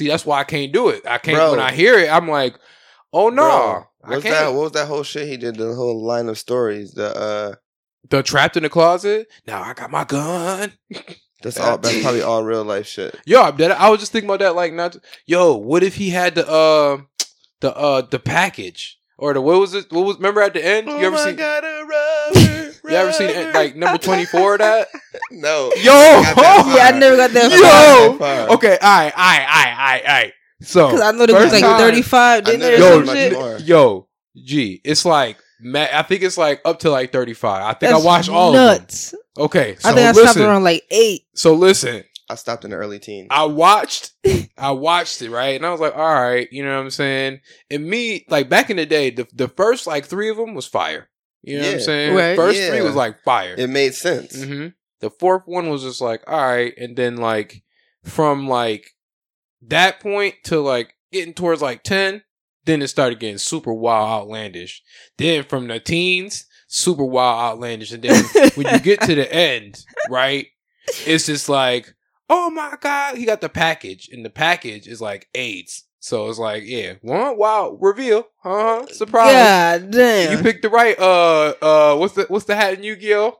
See, that's why I can't do it. I can't Bro. when I hear it. I'm like, oh no, I what's can't. that? What was that whole shit he did? The whole line of stories. The uh, the trapped in the closet. Now I got my gun. that's all. That's probably all real life shit. Yo. I was just thinking about that. Like, not yo. What if he had the uh, the uh, the package or the what was it? What was? Remember at the end? Oh you ever seen? God, You ever seen it, like number twenty four of that? No. Yo, Got Yeah, I never got that Yo! far. Got. Okay, all right, all right, all right, all right, all right. So, Because I know they was like time- 35, didn't know they? or there's Yo, some shit? Yo, G, it's like I think it's like up to like thirty five. I think That's I watched all nuts. of them. Okay, so I think I listen. stopped around like eight. so listen, I stopped in the early teens. I watched, I watched it right, and I was like, all right, you know what I'm saying. And me, like back in the day, the the first like three of them was fire. You know what I'm saying? Right. First Yeah. three was like fire. It made sense. hmm The fourth one was just like, all right, and then like from like that point to like getting towards like ten, then it started getting super wild, outlandish. Then from the teens, super wild, outlandish, and then when you get to the end, right, it's just like, oh my god, he got the package, and the package is like AIDS. So it's like, yeah, one wow reveal, huh? Surprise. God damn. You picked the right uh uh what's the what's the hat in Yu-Gi-Oh?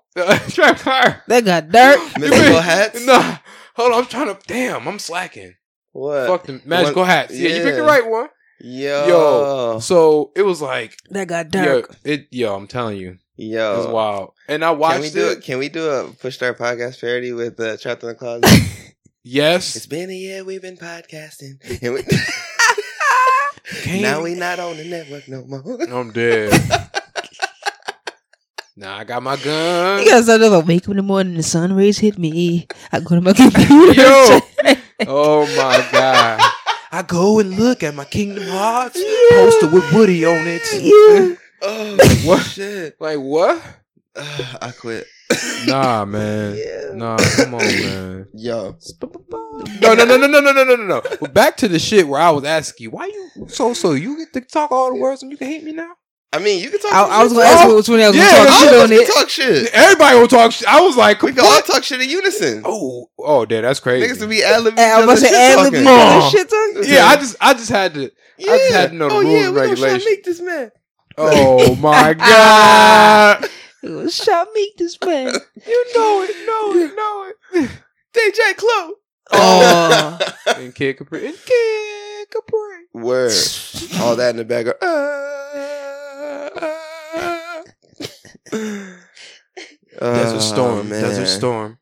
Trap fire. that got dark. Mythical hats. Nah, hold on. I'm trying to. Damn, I'm slacking. What? Fuck the magical One- hats. Yeah, you picked the right one. Yo. Yo. So it was like, That got yo, dark. it, yo, I'm telling you, Yo. it was wild. And I watched Can we do it. it? Can we do a push start podcast parody with uh, Trapped in the Closet? Yes. it's been a year we've been podcasting. And Can't- now we not on the network no more. I'm dead. now I got my gun. You gotta start off, wake up in the morning, the sun rays hit me. I go to my computer. Yo. Oh my god. I go and look at my Kingdom Hearts poster with Woody on it. yeah. oh What? shit! Like what? Ugh, I quit. Nah, man. Yeah. Nah, come on, man. Yo, No, no, no, no, no, no, no, no, no, no. But back to the shit where I was asking you, why you so so you get to talk all the words and you can hate me now? I mean, you can talk. I, oh, I was shit, gonna ask which one I was Yeah, talk shit on it. talk shit. Everybody will talk shit. I was like, We can all talk shit in unison. Oh, oh, damn, that's crazy. Niggas to be ad libbing. I was about ad lib each talking. shit talk. yeah, I just, I just had to. Yeah. just had to know the oh, rules yeah, and we gonna try regulations. make this man. Oh my god, It was shot meet this man. you know it, know it, know it. DJ Clue. Oh. And Kid Capri, and Kid Capri. Word. All that in the background. Uh, uh, Desert Oh, Storm, man. Desert Storm,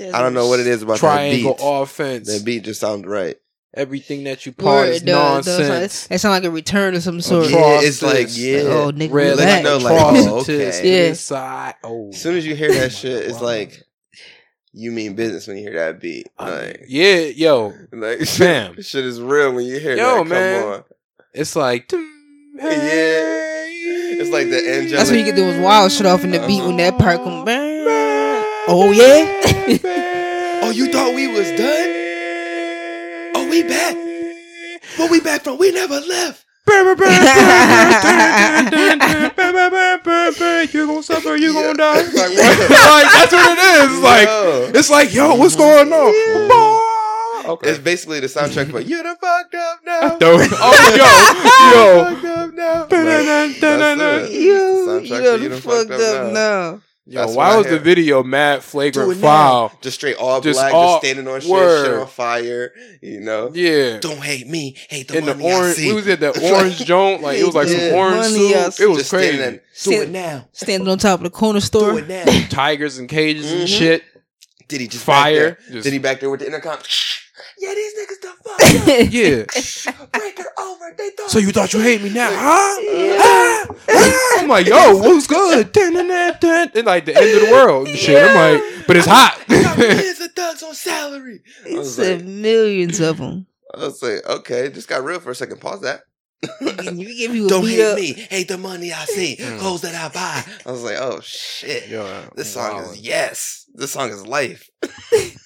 I don't know what it is about Triangle that beat. Offense. That beat just sounds right. Everything that you part Word, is it does, it does. nonsense. It sound like a return of some sort. Yeah, it's like, yeah. Oh, nigga, Red we Let back. you know, like, oh, okay. Yeah. inside. Oh, As soon as you hear that shit, it's like you mean business when you hear that beat. Like, yeah, yo, like Fam. shit, shit is real when you hear Yo, that. man. Come on. it's like Yeah. It's like the angelic- That's when you get those wild shit off in the beat when that part come. Oh yeah. Oh, you thought we was done? Oh, we back. Where we back from? We never left. You gonna suffer, you Yeah. gonna die. Like, what? like that's what it is. Like Yo. it's like, yo, what's mm-hmm. going on? Okay. It's basically the soundtrack for You done fucked up now. Oh, yo, yo. You done fucked up now. Like, Dun-dun-dun-dun-dun. that's it. You, Soundtrack you to done You fucked up now. Yo, That's why was the video mad Do flagrant foul? Just straight all Just black, all- just standing on shit, word. shit on fire. You know. Yeah. Don't hate me, hate the In the money I orange, see. we was at the orange joint, like it was like some orange Money I soup. see. It was Just standing crazy. there, Do Stand- it now. Standing on top of the corner store. Do it now. Tigers and cages and Mhm. shit. Did he just Fire. Back there? Just- Did he back there with the intercom? Yeah, these niggas the fuck Yeah. Break it over. They thought. So you thought you hate me now, huh? Yeah. Ah, ah. I'm like, yo, what's good? Dun, dun, dun, dun. It's like the end of the world and shit. I'm like, but it's hot. I got millions of thugs on salary. I He said like, millions of them. I was like, okay, just got real for a second. Pause that. You give you a Don't hate up. me. Hate the money I see. Mm. Clothes that I buy. I was like, oh shit. Yo, This song wow. is yes. This song is life. It's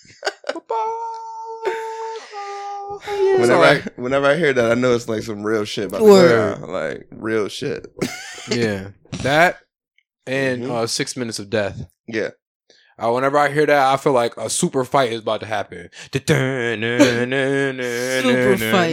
Whenever. I, whenever I hear that, I know it's like some real shit about Word. the like real shit. yeah, that and Mhm. uh, Six Minutes of Death. Yeah. Uh, whenever I hear that, I feel like a super fight is about to happen. super fight.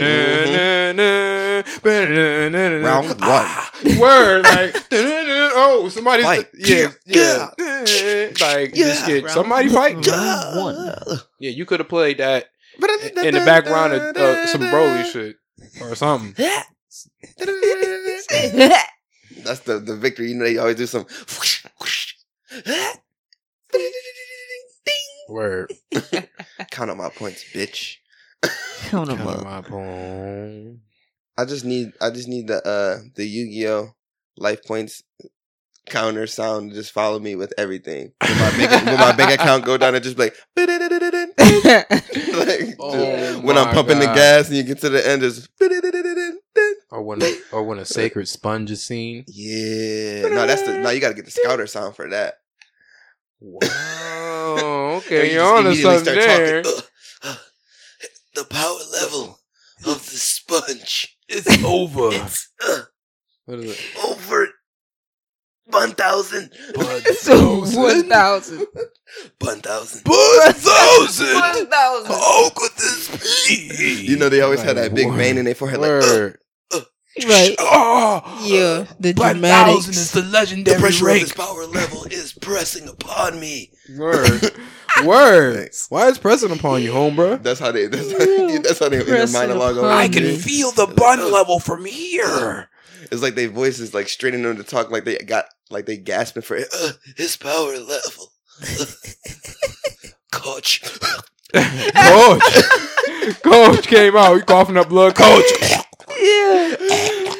Round one. Word, like oh, somebody's Fight. yeah, Yeah. yeah, like Yeah. just get Round somebody fight. Round one. Yeah, you could have played that in the background of uh, some Broly shit or something. That's the, the victory. You know, they always do some. Word. Count up my points, bitch. Count up. my poem. I just need I just need the uh the Yu-Gi-Oh life points counter sound to just follow me with everything. When my big when my bank account go down, and just be like, like Oh just- when I'm my pumping the gas and you get to the end, it's Or when or when a sacred sponge is seen. yeah. No, that's the no. You got to get the scouter sound for that. Wow. Okay, you you're on to immediately something start there. talking, "Ugh, ugh, the power level of the sponge is over. it's uh, What is it? over one thousand. so one thousand. One thousand. One thousand. How could this be? You know they always had that big Word. vein in their forehead, like uh, Word. Right. Oh, Yeah, the One thousand dramatics. is the legendary the legendary pressure of this power level is pressing upon me. Word. Word. Why is pressing upon you, home, bro? That's how they. That's, Yeah. that's how they in their monologue. upon I can feel the bun level from here. It's like their voices like straining them to talk like they got like they gasping for it. Uh, his power level. Coach. Coach. Coach came out. He coughing up blood. Coach. Yeah.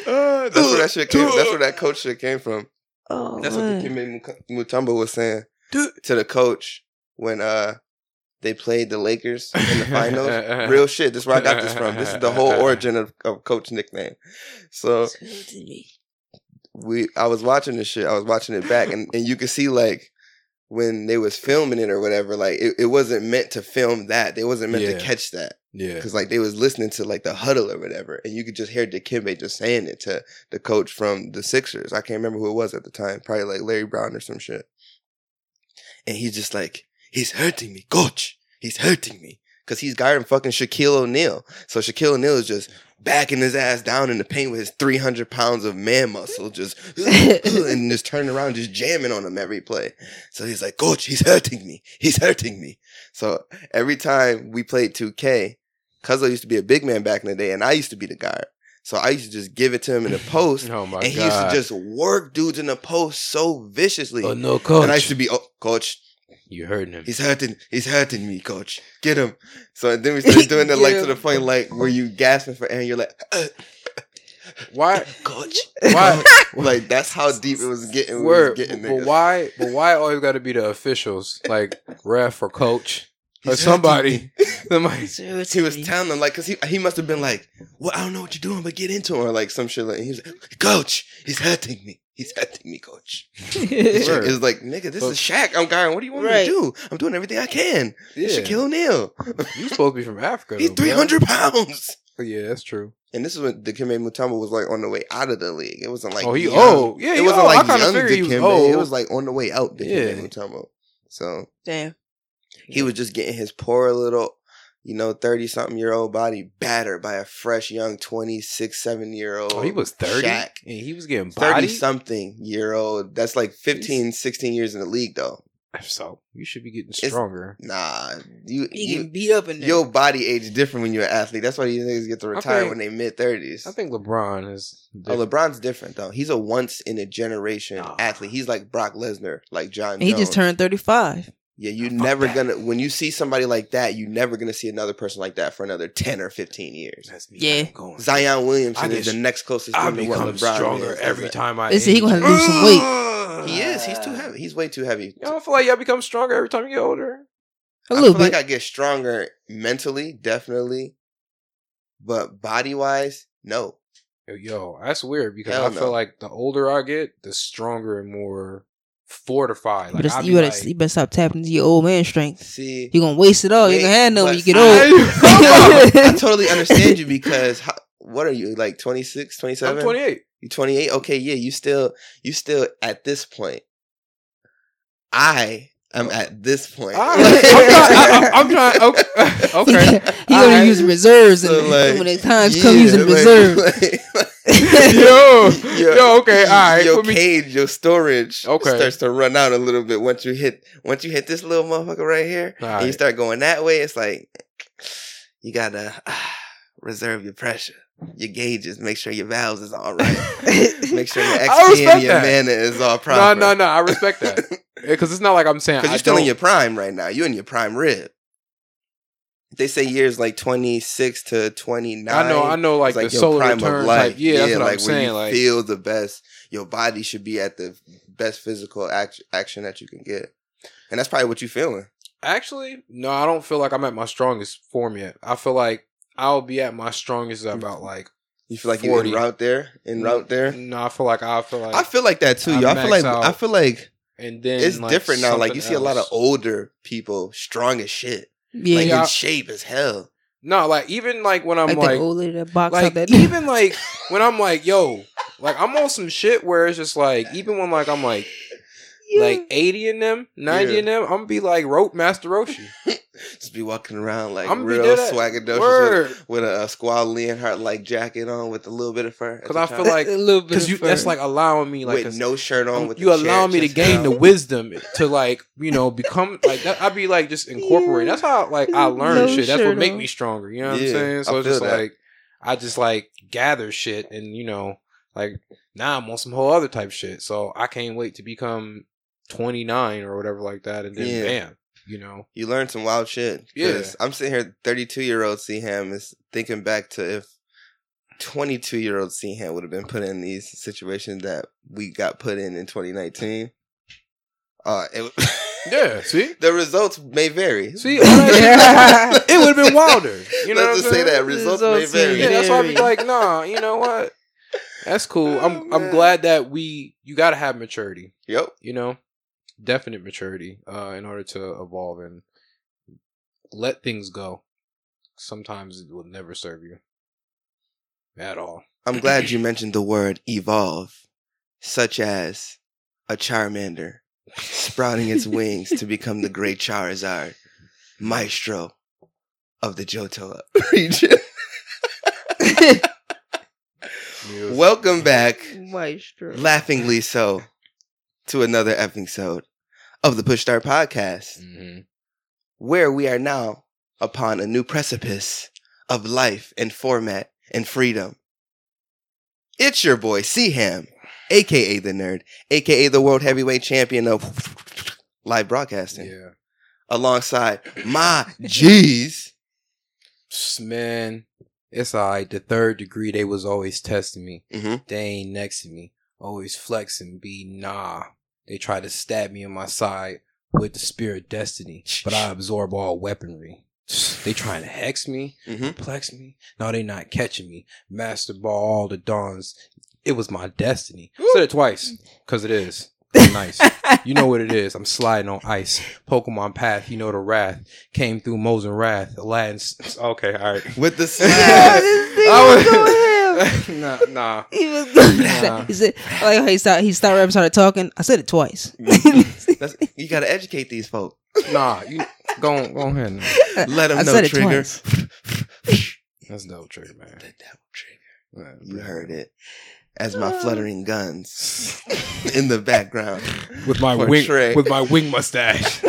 Uh, that's where that shit came. That's where that coach shit came from. Oh, That's what man. Dikembe Mutombo was saying Dude. to the coach when uh they played the Lakers in the finals. Real shit. This is where I got this from. This is the whole origin of, of coach nickname. So we I was watching this shit. I was watching it back and, and you could see like when they was filming it or whatever, like it, it wasn't meant to film that. They wasn't meant Yeah. to catch that. Yeah. Because like they was listening to like the huddle or whatever, and you could just hear Dikembe just saying it to the coach from the Sixers. I can't remember who it was at the time, probably like Larry Brown or some shit. And he's just like, he's hurting me, coach. He's hurting me because he's guarding fucking Shaquille O'Neal. So Shaquille O'Neal is just backing his ass down in the paint with his three hundred pounds of man muscle, just and just turning around, just jamming on him every play. So he's like, Coach, he's hurting me. He's hurting me. So every time we played 2K, Cuzzo used to be a big man back in the day, and I used to be the guard. So I used to just give it to him in the post, Oh my and he god. used to just work dudes in the post so viciously. Oh no, coach. And I used to be, oh, coach, you hurting him. he's hurting, he's hurting me, coach. Get him. So then we started doing it like Get to the point like where you gasping for air, and you're like, uh, Why? coach. Why? like that's how deep it was getting. We was getting But niggas. why? But why always got to be the officials, like ref or coach or He's somebody? somebody. He was telling them like, cause he he must have been like, "Well, I don't know what you're doing, but get into him," or like some shit. Like he was like, "Coach, he's hurting me. He's hurting me, coach." Word. It's like, nigga, this But- is Shaq. I'm going. What do you want Right. me to do? I'm doing everything I can. Yeah. Shaquille O'Neal. You supposed to be from Africa. He's though, bro. three hundred pounds. Oh, yeah, that's true. And this is when Dikembe Mutombo was like on the way out of the league. It wasn't like oh, he young. old. Yeah, it wasn't old. Like young figured he was old. It was like on the way out Dikembe Yeah. Mutombo. So Damn. he was just getting his poor little, you know, thirty something year old body battered by a fresh young 26, 7 year old. Oh, he was thirty, Shaq. and he was getting 30 something year old. That's like 15, 16 years in the league though. So you should be getting It's- stronger. Nah, you, He you getting beat up in there. your body age different when you're an athlete. That's why these niggas get to retire think- when they mid thirties. I think LeBron is. Oh, LeBron's different though. He's a once in a generation Nah. athlete. He's like Brock Lesnar, like John. And he Jones. just turned 35. Yeah, you Fuck never that. gonna when you see somebody like that, you're never gonna see another person like that for another ten or fifteen years. That's me. Yeah. I'm going. Zion Williamson I is get- the next closest I thing to what become LeBron stronger is. every time I. They say he age. gonna have to lose some weight. He is. He's too heavy. He's way too heavy. You don't feel like y'all become stronger every time you get older? A I little feel bit. like I get stronger mentally, definitely, but body wise, no. Yo, Yo, that's weird because Hell I feel like the older I get, the stronger and more fortified. you Like, better, I you, be better, like, you better stop tapping into your old man strength. See, You gonna waste it all. you Wait, gonna have none when you get old. I totally understand you because how, what are you like 26, 27? I'm 28. You 28? Okay, yeah, you still you still at this point I am oh. at this point. Ah, all right. I'm trying. I, am trying. Okay. okay. he gonna Alright. use reserves, and like, when the times come Yeah, using like- reserves. like- yo, Your- yo. Okay. All right. your me- cage, your storage Okay. starts to run out a little bit once you hit once you hit this little motherfucker right here, All and you start going that way. It's like you gotta ah, reserve your pressure, your gauges, make sure your valves is all right, make sure your XP and your that. mana is all proper. no, no. No. I respect that because it's not like I'm saying Because you're still in don't- your prime right now. You're in your prime rib. They say years like 26 to 29. I know. I know. Like, It's the solar prime of life. type. Yeah, that's what like I'm saying. you Like, feel the best. Your body should be at the best physical act- action that you can get, and that's probably what you're feeling. Actually, no, I don't feel like I'm at my strongest form yet. I feel like I'll be at my strongest about like You feel like you're 40. in route there, in route there. No, I feel like I feel like I feel like that too. I Yo. I feel like out I feel like and then it's like, different now. Like you something see a lot of older people, strong as shit, yeah, like Yeah. in shape as hell. No, like even like when I'm like, like, that old lady box like that. even like when I'm like, yo, like I'm on some shit where it's just like even when like I'm like like 80 in them, 90 Yeah. in them, I'm gonna be like rope master Roshi. Just be walking around like I'm real dead at- swaggadocious with, with a, a Squall Leonhart like jacket on with a little bit of fur. Because I top. feel like a little bit because of you that's like allowing me like with 'cause no shirt on. With you the allow me to chest gain the wisdom to like you know become like that, I'd be like just incorporate. Yeah. That's how like I learn No shit. That's what shirt make on. me stronger. You know what Yeah, I'm saying? So it's just that. like I just like gather shit and you know like now I'm on some whole other type shit. So I can't wait to become 29 or whatever like that, and then Yeah. bam, you know. You learn some wild shit. Yeah. 'Cause I'm sitting here, 32 year old Seaham is thinking back to if 22 year old Seaham would have been put in these situations that we got put in in 2019. Uh, it, Yeah, see, the results may vary. see, all that it would have been wilder. You know, Let's what just I'm say that results, Results may vary. Yeah, that's why I'd be like, nah, you know what? That's cool. I'm Oh, I'm glad that we you gotta have maturity, Yep. you know? Definite maturity, uh, in order to evolve and let things go. Sometimes it will never serve you. At all. I'm glad you mentioned the word evolve, such as a Charmander sprouting its wings to become the great Charizard, maestro of the Johto region. Welcome back, Maestro. laughingly so, to another episode of the Push Start Podcast, Mhm. where we are now upon a new precipice of life and format and freedom. It's your boy Seaham, aka the nerd, aka the world heavyweight champion of live broadcasting, Yeah. alongside my G's. Man, it's alright. The third degree, they was always testing me. hmm They ain't next to me. Always flexing, be nah. They try to stab me in my side with the spirit destiny, but I absorb all weaponry. They trying to hex me, hmm plex me. No, they not catching me. Master ball all the dawns. It was my destiny. Said it twice, cause it is. nice. You know what it is. I'm sliding on ice. Pokemon Path, you know the wrath. Came through Mosin Wrath. Aladdin's. Okay, alright. With the Yeah, this thing I was was- going ham. nah, nah. He was going Nah. He said, like how he started, he started rapping, started talking. I said it twice. Mm-hmm. That's, you gotta educate these folk. Nah, you go on, go ahead. Now. Let them I know, said it Trigger. twice. That's dope trigger, man. The devil trigger. Man, You heard it. As my uh. fluttering guns in the background. with my Portray. wing with my wing mustache.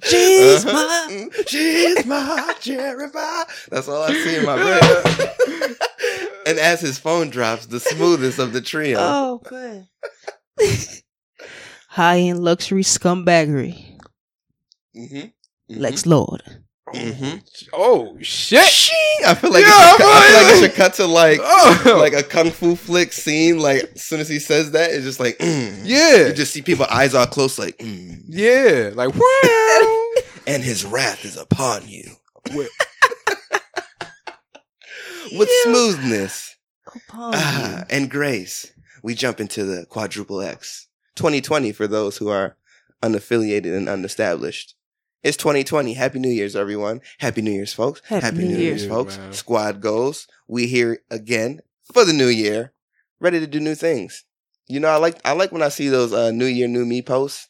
Jeez, Uh-huh. Mm, She's my cherry pie. That's all I see in my brain. and as his phone drops, the smoothest of the trio. Oh, good. High end luxury scumbaggery. Mhm. Mhm. Lex Lord. Mhm. Oh shit! Shing! I feel like, Yeah, it should, cut- I I feel like it should cut to like Oh. like a kung fu flick scene. Like as soon as he says that, it's just like mm. Yeah, You just see people eyes all close, like mm. yeah, like wow. and his wrath is upon you. With- With smoothness Upon ah, and grace, we jump into the quadruple X. 2020 for those who are unaffiliated and unestablished. It's 2020. Happy New Year's, everyone. Happy New Year's, folks. Happy New Year's, Year, folks. man. Squad goals. We here again for the new year, ready to do new things. You know, I like I like when I see those uh, New Year, New Me posts.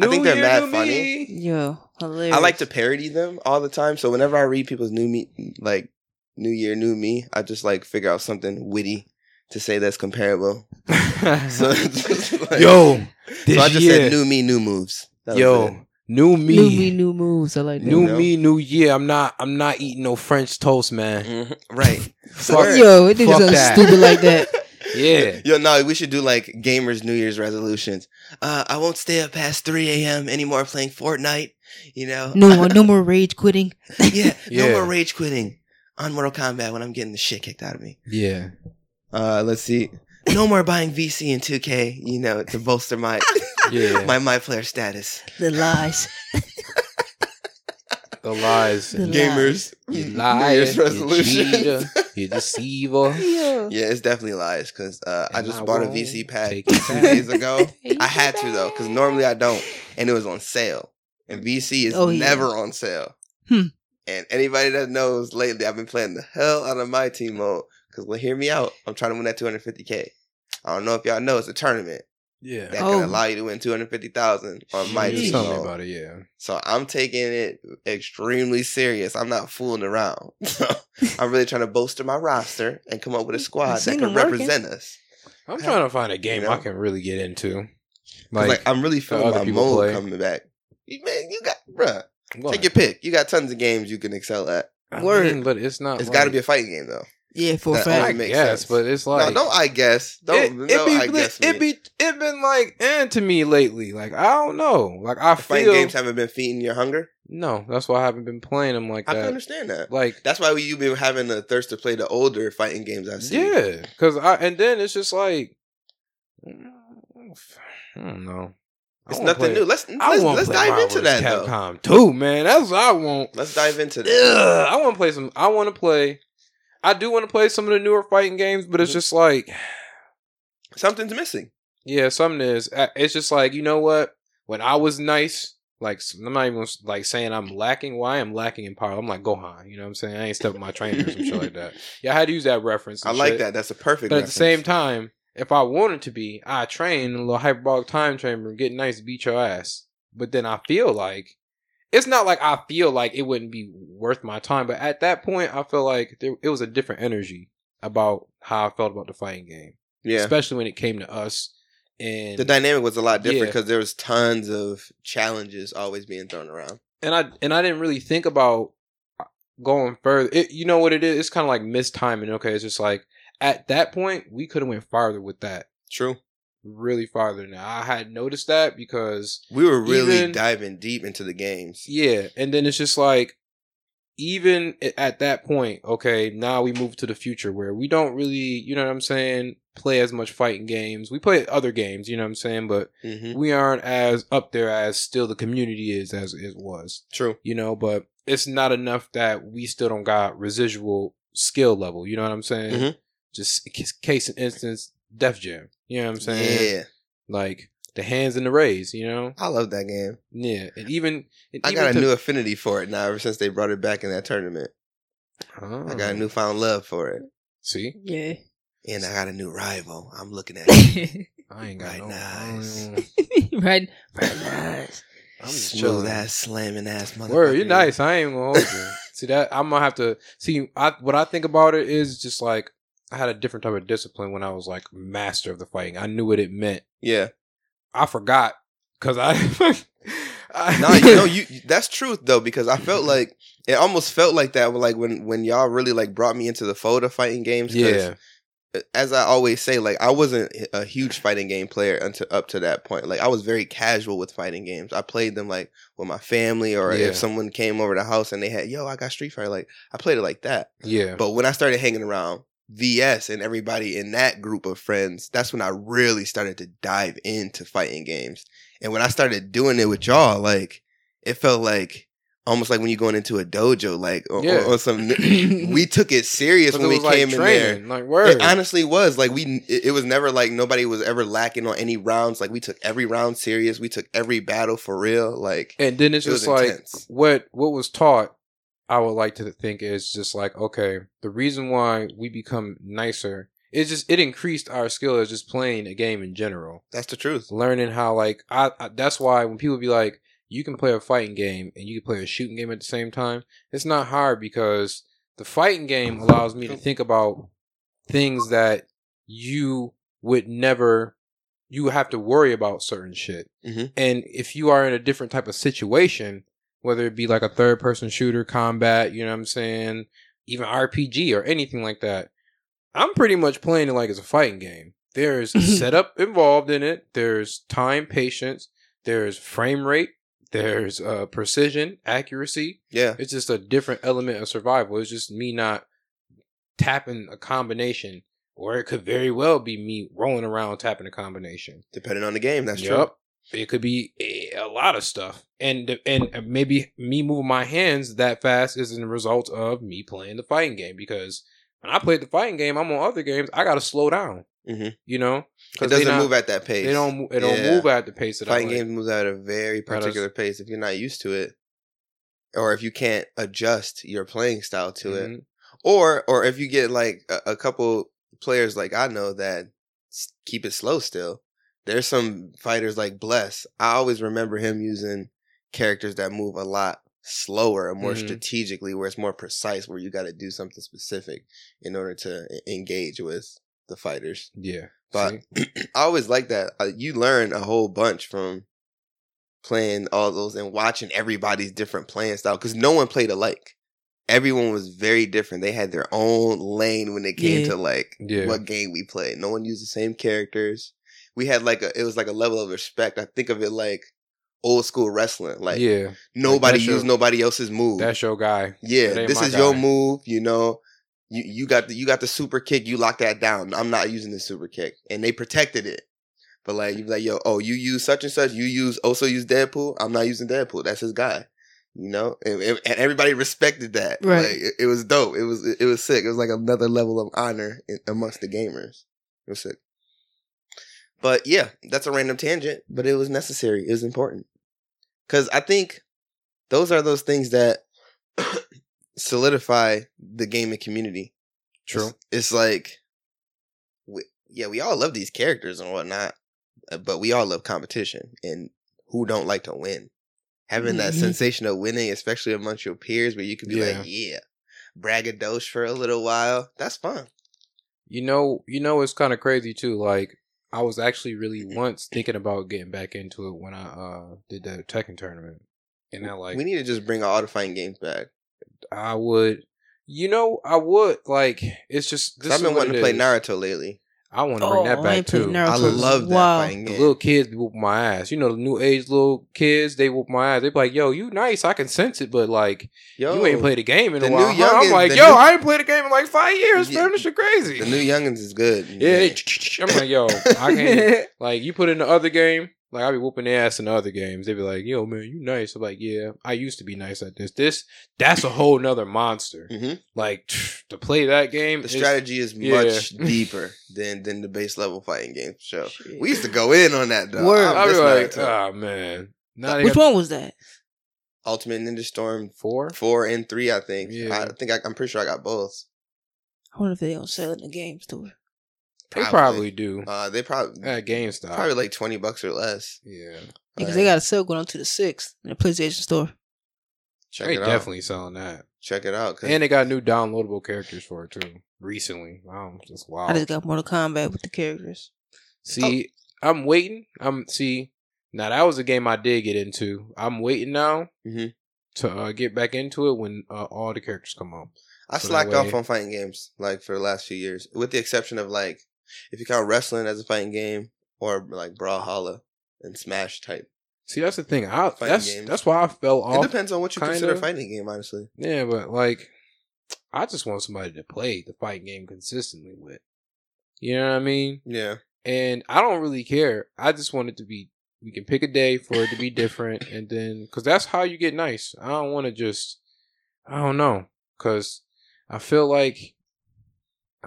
I think they're New mad funny. me. Yo, hilarious. I like to parody them all the time. So whenever I read people's new me, like New Year, New Me, I just like figure out something witty to say that's comparable. So, like- Yo, this so I just year, said New Me, New Moves. That was it. yo, new me, new me, new moves. I like that. new You know? me, new year. I'm not, I'm not eating no French toast, man. Mhm. right. Fuck Yo, it did Fuck something that. stupid like that. Yeah. Yo, no, we should do like gamers' New Year's resolutions. Uh, I won't stay up past 3 a.m. anymore playing Fortnite. You know? No more, no more rage quitting. yeah, yeah, no more rage quitting on Mortal Kombat when I'm getting the shit kicked out of me. Yeah. Uh, let's see. No more buying VC and 2K, you know, to bolster my Yeah. my my player status. The lies. the lies. The Gamers, You New. Year's You resolutions. cheater. You deceiver. Yo. Yeah, it's definitely lies because uh, I just I bought a VC pack two days ago. I had to though because normally I don't, and it was on sale. And VC is Oh, yeah. never on sale. Hmm. And anybody that knows lately, I've been playing the hell out of my team mode because well, hear me out. I'm trying to win that 250k. I don't know if y'all know it's a tournament Yeah. that Oh. can allow you to win 250,000 on my You team tell me about it, yeah. So I'm taking it extremely serious. I'm not fooling around. So I'm really trying to bolster my roster and come up with a squad that can them working. represent us. I'm trying to find a game You know? I can really get into. Like, Like, I'm really feeling my people mode play. coming back. Man, you got bruh. what? Take your pick. You got tons of games you can excel at. I Word. mean, but it's not. It's like, got to be a fighting game though. Yeah, for a That fact. I makes guess, sense. but it's like no, don't I guess. Don't it, no, be, I guess. it me. be it been like eh to me lately. Like I don't know. Like I fighting feel games haven't been feeding your hunger. no. That's why I haven't been playing them like I can that. understand that. Like That's why you've been having a thirst to play the older fighting games I've seen. yeah, because I and then it's just like I don't know. It's nothing play- new. Let's let's, let's to dive into that though. Capcom too, man. That's what I want. Let's dive into that. Ugh, I want to play some. I want to play. I do want to play some of the newer fighting games, but it's Mhm. just like, Something's missing. yeah, something is. It's just like you know what? When I was nice, like I'm not even like saying I'm lacking. Why I am lacking in power? I'm like Gohan. You know what I'm saying? I ain't stepping my trainer or some shit like that. Yeah, I had to use that reference. I like shit. that. That's a perfect. But at the same time, if I wanted to be, I train in a little hyperbolic time chamber and get nice, beat your ass. But then I feel like it's not like I feel like it wouldn't be worth my time. But at that point, I feel like there, it was a different energy about how I felt about the fighting game, yeah, especially when it came to us. And the dynamic was a lot different Yeah. because there was tons of challenges always being thrown around. and I and I didn't really think about uh, going further. It, you know what it is? It's kind of like mistiming. Okay, it's just like at that point we could have went farther with that. True. Really farther now. I had noticed that because We were really Even- diving deep into the games. yeah, and then it's just like even at that point, okay, now we move to the future where we don't really, you know what I'm saying, play as much fighting games. We play other games, you know what I'm saying, but hmm we aren't as up there as still the community is as it was, True. you know, but it's not enough that we still don't got residual skill level, you know what I'm saying? Mhm. Just case in instance, Def Jam, you know what I'm saying? Yeah, Like the hands and the rays, you know? I love that game. Yeah, and even and I even got a to- new affinity for it now. Ever since they brought it back in that tournament, I got a Oh. newfound love for it, See, Yeah. and I got a new rival. I'm looking at. I ain't got Right, no. nice. I right. Right. Nice. I'm just Smooth chilling. ass, slamming ass motherfucker. Word, you're nice. I ain't gonna hold you. see that I'm gonna have to see. I what I think about it is just like I had a different type of discipline when I was like master of the fighting. I knew what it meant. Yeah. I forgot because I. I No, you know, you that's truth though because I felt mm-hmm. like it almost felt like that. Like when when y'all really like brought me into the fold of fighting games. yeah, as I always say, like I wasn't a huge fighting game player until up to that point. Like I was very casual with fighting games. I played them like with my family, or Yeah. if someone came over the house and they had, yo, I got Street Fighter. Like I played it like that. yeah, But when I started hanging around VS and everybody in that group of friends, that's when I really started to dive into fighting games. And when I started doing it with y'all, like it felt like almost like when you're going into a dojo, like or, Yeah. or, or some. we took it serious when it we was like came in there. Like word. It honestly was like we. It, it was never like nobody was ever lacking on any rounds. Like we took every round serious. We took every battle for real. Like and then it's it was just like intense. what what was taught i would like to think is just like okay the reason why we become nicer it just it increased our skill as just playing a game in general. That's the truth. Learning how like I, I that's why when people be like you can play a fighting game and you can play a shooting game at the same time, it's not hard because the fighting game allows me to think about things that you would never you have to worry about certain shit. Mhm. And if you are in a different type of situation, whether it be like a third person shooter, combat, you know what I'm saying, even RPG or anything like that, I'm pretty much playing it like it's a fighting game. There's setup involved in it. There's time, patience. There's frame rate. There's uh, precision, accuracy. Yeah. It's just a different element of survival. It's just me not tapping a combination, or it could very well be me rolling around tapping a combination. Depending on the game, that's true. It could be a, lot of stuff, and and maybe me moving my hands that fast is a result of me playing the fighting game. Because when I played the fighting game, I'm on other games. I got to slow down. Mhm. You know, It doesn't not- move at that pace. They don't. It don't move at the pace that I Fighting like. games moves at a very particular pace. If you're not used to it, or if you can't adjust your playing style to it, Mhm. or or if you get like a, a couple players like I know that keep it slow still. There's some fighters like Bless. I always remember him using characters that move a lot slower and more Mhm. strategically, where it's more precise, where you got to do something specific in order to engage with the fighters. Yeah, But I always like that. Uh, you learn a whole bunch from playing all those and watching everybody's different playing style because no one played alike. Everyone was very different. They had their own lane when it came Yeah. to like Yeah. what game we played. No one used the same characters. We had like a it was like a level of respect. I think of it like old school wrestling. Like yeah, nobody that's your- nobody else's move. that's your guy. Yeah, this my is your move. You know, you you got the you got the super kick. You lock that down. I'm not using the super kick, and they protected it. But like you like, yo, oh, you use such and such. You use also use Deadpool. I'm not using Deadpool. That's his guy. You know, and, and- and everybody respected that. Right. Like, it, it was dope. It was it was sick. It was like another level of honor in, amongst the gamers. It was sick. But yeah, that's a random tangent, but it was necessary. It was important. Cause I think those are those things that solidify the gaming community. True. It's, it's like, we, yeah, we all love these characters and whatnot, uh, but we all love competition. And who don't like to win? Having that Mhm. sensation of winning, especially amongst your peers, where you can be Yeah. like, yeah, braggadocio for a little while. That's fun. You know, you know, it's kind of crazy too. Like, I was actually really once thinking about getting back into it when I uh did the Tekken tournament, and I like we need to just bring all the fighting games back. I would, you know, I would like. It's just. this I've been wanting to play is. Naruto lately. I want to bring Oh, that back too. I love that wild. fighting The little kids be whooping my ass. You know, the new age little kids, they whoop my ass. They be like, yo, you nice. I can sense it, but like, Yo, you ain't played a game in a while. new huh? I'm like, yo, new- I ain't played a game in like five years, Yeah, fam. This shit crazy. the new youngins is good. yeah, they, I'm like, yo, I can't. Like you put in the other game, like I be whooping their ass in the other games. They'd be like, "Yo, man, you nice." I'm like, "Yeah, I used to be nice at this. This, that's a whole nother monster. hmm Like to play that game, The is- strategy is yeah. much deeper than than the base level fighting game. So Shit. we used to go in on that though. Word. I I be like, Naruto. oh man, now they Which got one was that? Ultimate Ninja Storm four. four and three. I think. Yeah. I think I, I'm pretty sure I got both. I wonder if they don't sell it in the game store. They probably do Uh, they probably at GameStop. probably like twenty bucks or less. yeah, Because they got a sale going on to the sixth in the PlayStation store. check they it out. definitely selling that, check it out. and they got new downloadable characters for it too. Recently, wow, just wow. I just got Mortal Kombat with the characters. See, I'm waiting. I'm see. Now that was a game I did get into. I'm waiting now Mhm. to uh, get back into it when uh, all the characters come on. I So that slacked off on fighting games like for the last few years, with the exception of like if you count wrestling as a fighting game or like Brawlhalla and Smash type. See, that's the thing. I Fighting that's games. that's why I fell off. it depends on what you consider a fighting game, honestly. Yeah, but like, I just want somebody to play the fighting game consistently with. You know what I mean? Yeah. And I don't really care. I just want it to be. We can pick a day for it to be different, and then because that's how you get nice. I don't want to just. I don't know, because I feel like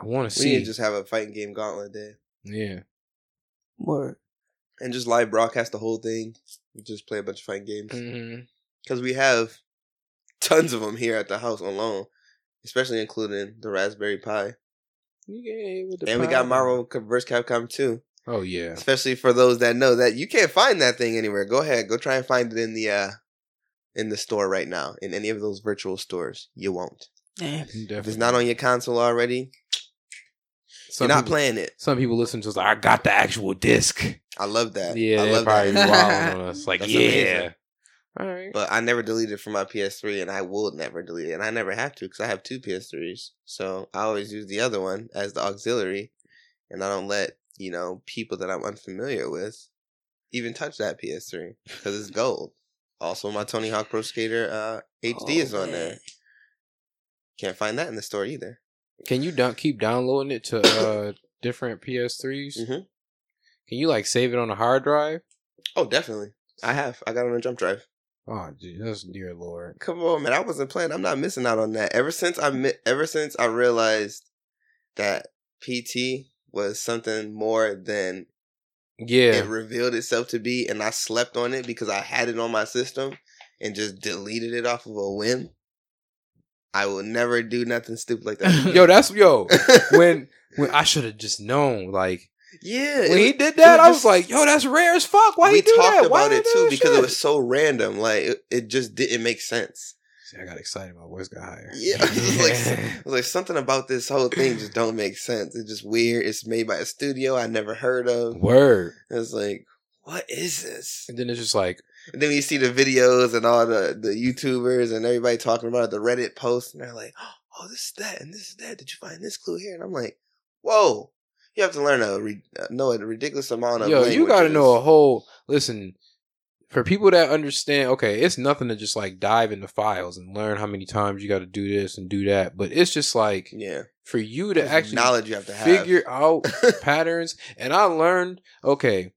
I want to We need see. to just have a fighting game gauntlet day yeah, Word. and just live broadcast the whole thing. Just play a bunch of fighting games because we have tons of them here at the house alone, especially including the Raspberry Pi. Yeah, with the And we got. Marvel vs. Capcom 2. Oh yeah. Especially for those that know that you can't find that thing anywhere. Go ahead, go try and find it in the uh in the store right now. In any of those virtual stores. You won't. Yeah. If it's not on your console already, some you're not people, playing it. Some people listen to us like, I got the actual disc. I love that. Yeah, I love probably that. wilding on us. Like, That's yeah. amazing. All right. But I never deleted it from my PS3, and I will never delete it, and I never have to because I have two PS3s. So I always use the other one as the auxiliary, and I don't let you know people that I'm unfamiliar with even touch that PS3 because it's gold. Also, my Tony Hawk Pro Skater uh, HD is Oh, on there. Can't find that in the store either. Can you don't keep downloading it to uh different PS3s? Mhm. Can you like save it on a hard drive? Oh, definitely. I have. I got it on a jump drive. Oh, Jesus, dear Lord. Come on, man. I wasn't playing. I'm not missing out on that. Ever since I mi- ever since I realized that PT was something more than Yeah. it revealed itself to be, and I slept on it because I had it on my system and just deleted it off of a whim. I will never do nothing stupid like that. yo, that's yo. When when I should have just known, like yeah, when he did that, was I was just- like, yo, that's rare as fuck. Why he do talked that? Why about he it too because it was so random. Like it, it just didn't make sense. See, I got excited. My voice got higher. Yeah, like, it was like something about this whole thing just don't make sense. It's just weird. It's made by a studio I never heard of. Word. It's like, what is this? And then it's just like, And then you see the videos and all the the YouTubers and everybody talking about it, the Reddit posts, and they're like, "Oh, this is that, and this is that. Did you find this clue here?" And I'm like, "Whoa!" You have to learn a re- uh, know a ridiculous amount of. yo, you got to know a whole. Listen, for people that understand, okay, it's nothing to just like dive into files and learn how many times you got to do this and do that. But it's just like Yeah, for you to There's actually knowledge you have to have. figure out patterns. And I learned, okay,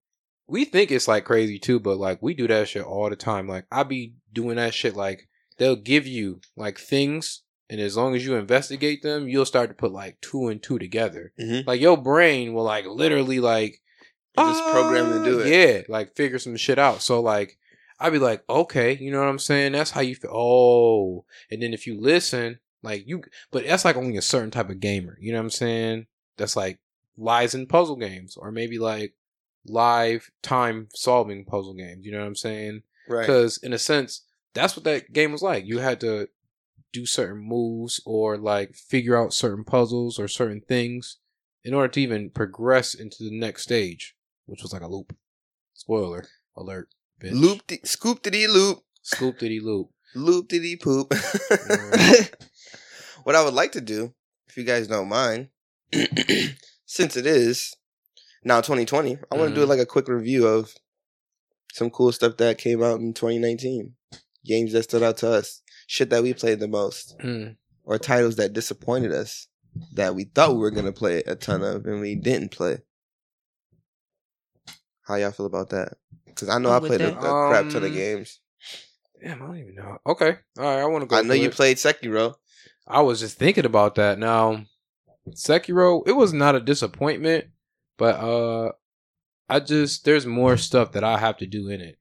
we think it's like crazy too, but like we do that shit all the time. Like I be doing that shit. Like they'll give you like things, and as long as you investigate them, you'll start to put like two and two together. Mhm. Like your brain will like literally like You're just programmed to do it. Yeah, like figure some shit out. So like I'd be like, okay, you know what I'm saying? That's how you feel. Oh, and then if you listen, like you, but that's like only a certain type of gamer. You know what I'm saying? That's like lies in puzzle games, or maybe like live time solving puzzle games. You know what I'm saying? right. Because in a sense, that's what that game was like. You had to do certain moves or like figure out certain puzzles or certain things in order to even progress into the next stage, which was like a loop. Spoiler alert. Bitch. Loop, scoop diddy loop, Scoop diddy loop. loop diddy poop. what I would like to do, if you guys don't mind, since it is now 2020, I want to do Mhm. like a quick review of some cool stuff that came out in 2019. Games that stood out to us, shit that we played the most, Mm. or titles that disappointed us that we thought we were gonna play a ton of and we didn't play. How y'all feel about that? Because I know I played a, a crap ton of Um, games. Damn, I don't even know. Okay. All right. I want to go. I know you it. played Sekiro. I was just thinking about that. Now, Sekiro, it was not a disappointment, but uh I just there's more stuff that I have to do in it.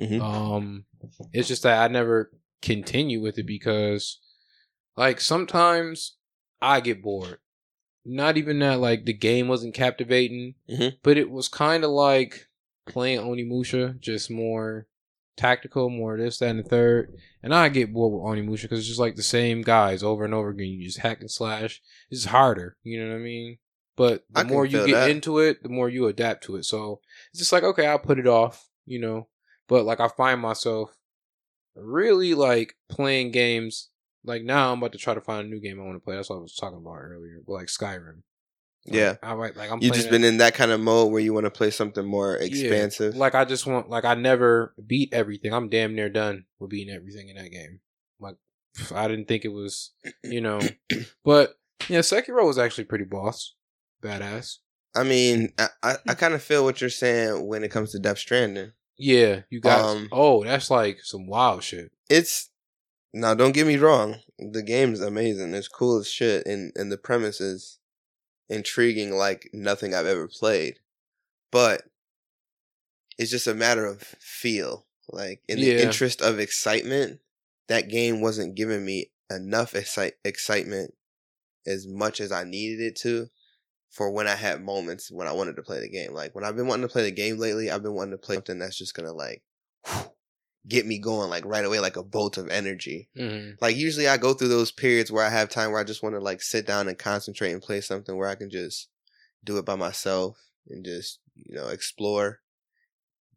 Mhm. Um it's just that I never continue with it because like sometimes I get bored. Not even that like the game wasn't captivating, Mhm. but it was kind of like playing Onimusha, just more tactical, more this, that, and the third. And I get bored with Onimusha because it's just like the same guys over and over again. You just hack and slash. It's harder, you know what I mean? But the more you get that. into it, the more you adapt to it. So it's just like, okay, I'll put it off, you know. But like I find myself really like playing games. Like now I'm about to try to find a new game I want to play. That's what I was talking about earlier. But like Skyrim. Like, Yeah. I like like I'm You playing just been in that kind of mode where you want to play something more yeah, expansive. Like I just want like I never beat everything. I'm damn near done with beating everything in that game. Like I didn't think it was, you know. but yeah, Sekiro was actually pretty boss. Badass. I mean, I, I, I kind of feel what you're saying when it comes to Death Stranding. Yeah, you got Um, Oh, that's like some wild shit. It's now, don't get me wrong. The game's amazing. It's cool as shit, and and the premise is intriguing like nothing I've ever played. But it's just a matter of feel. Like in the interest of excitement, that game wasn't giving me enough excite- excitement as much as I needed it to. For when I had moments when I wanted to play the game. Like when I've been wanting to play the game lately, I've been wanting to play something that's just gonna like get me going like right away, like a bolt of energy. Mhm. Like usually I go through those periods where I have time where I just want to like sit down and concentrate and play something where I can just do it by myself and just, you know, explore.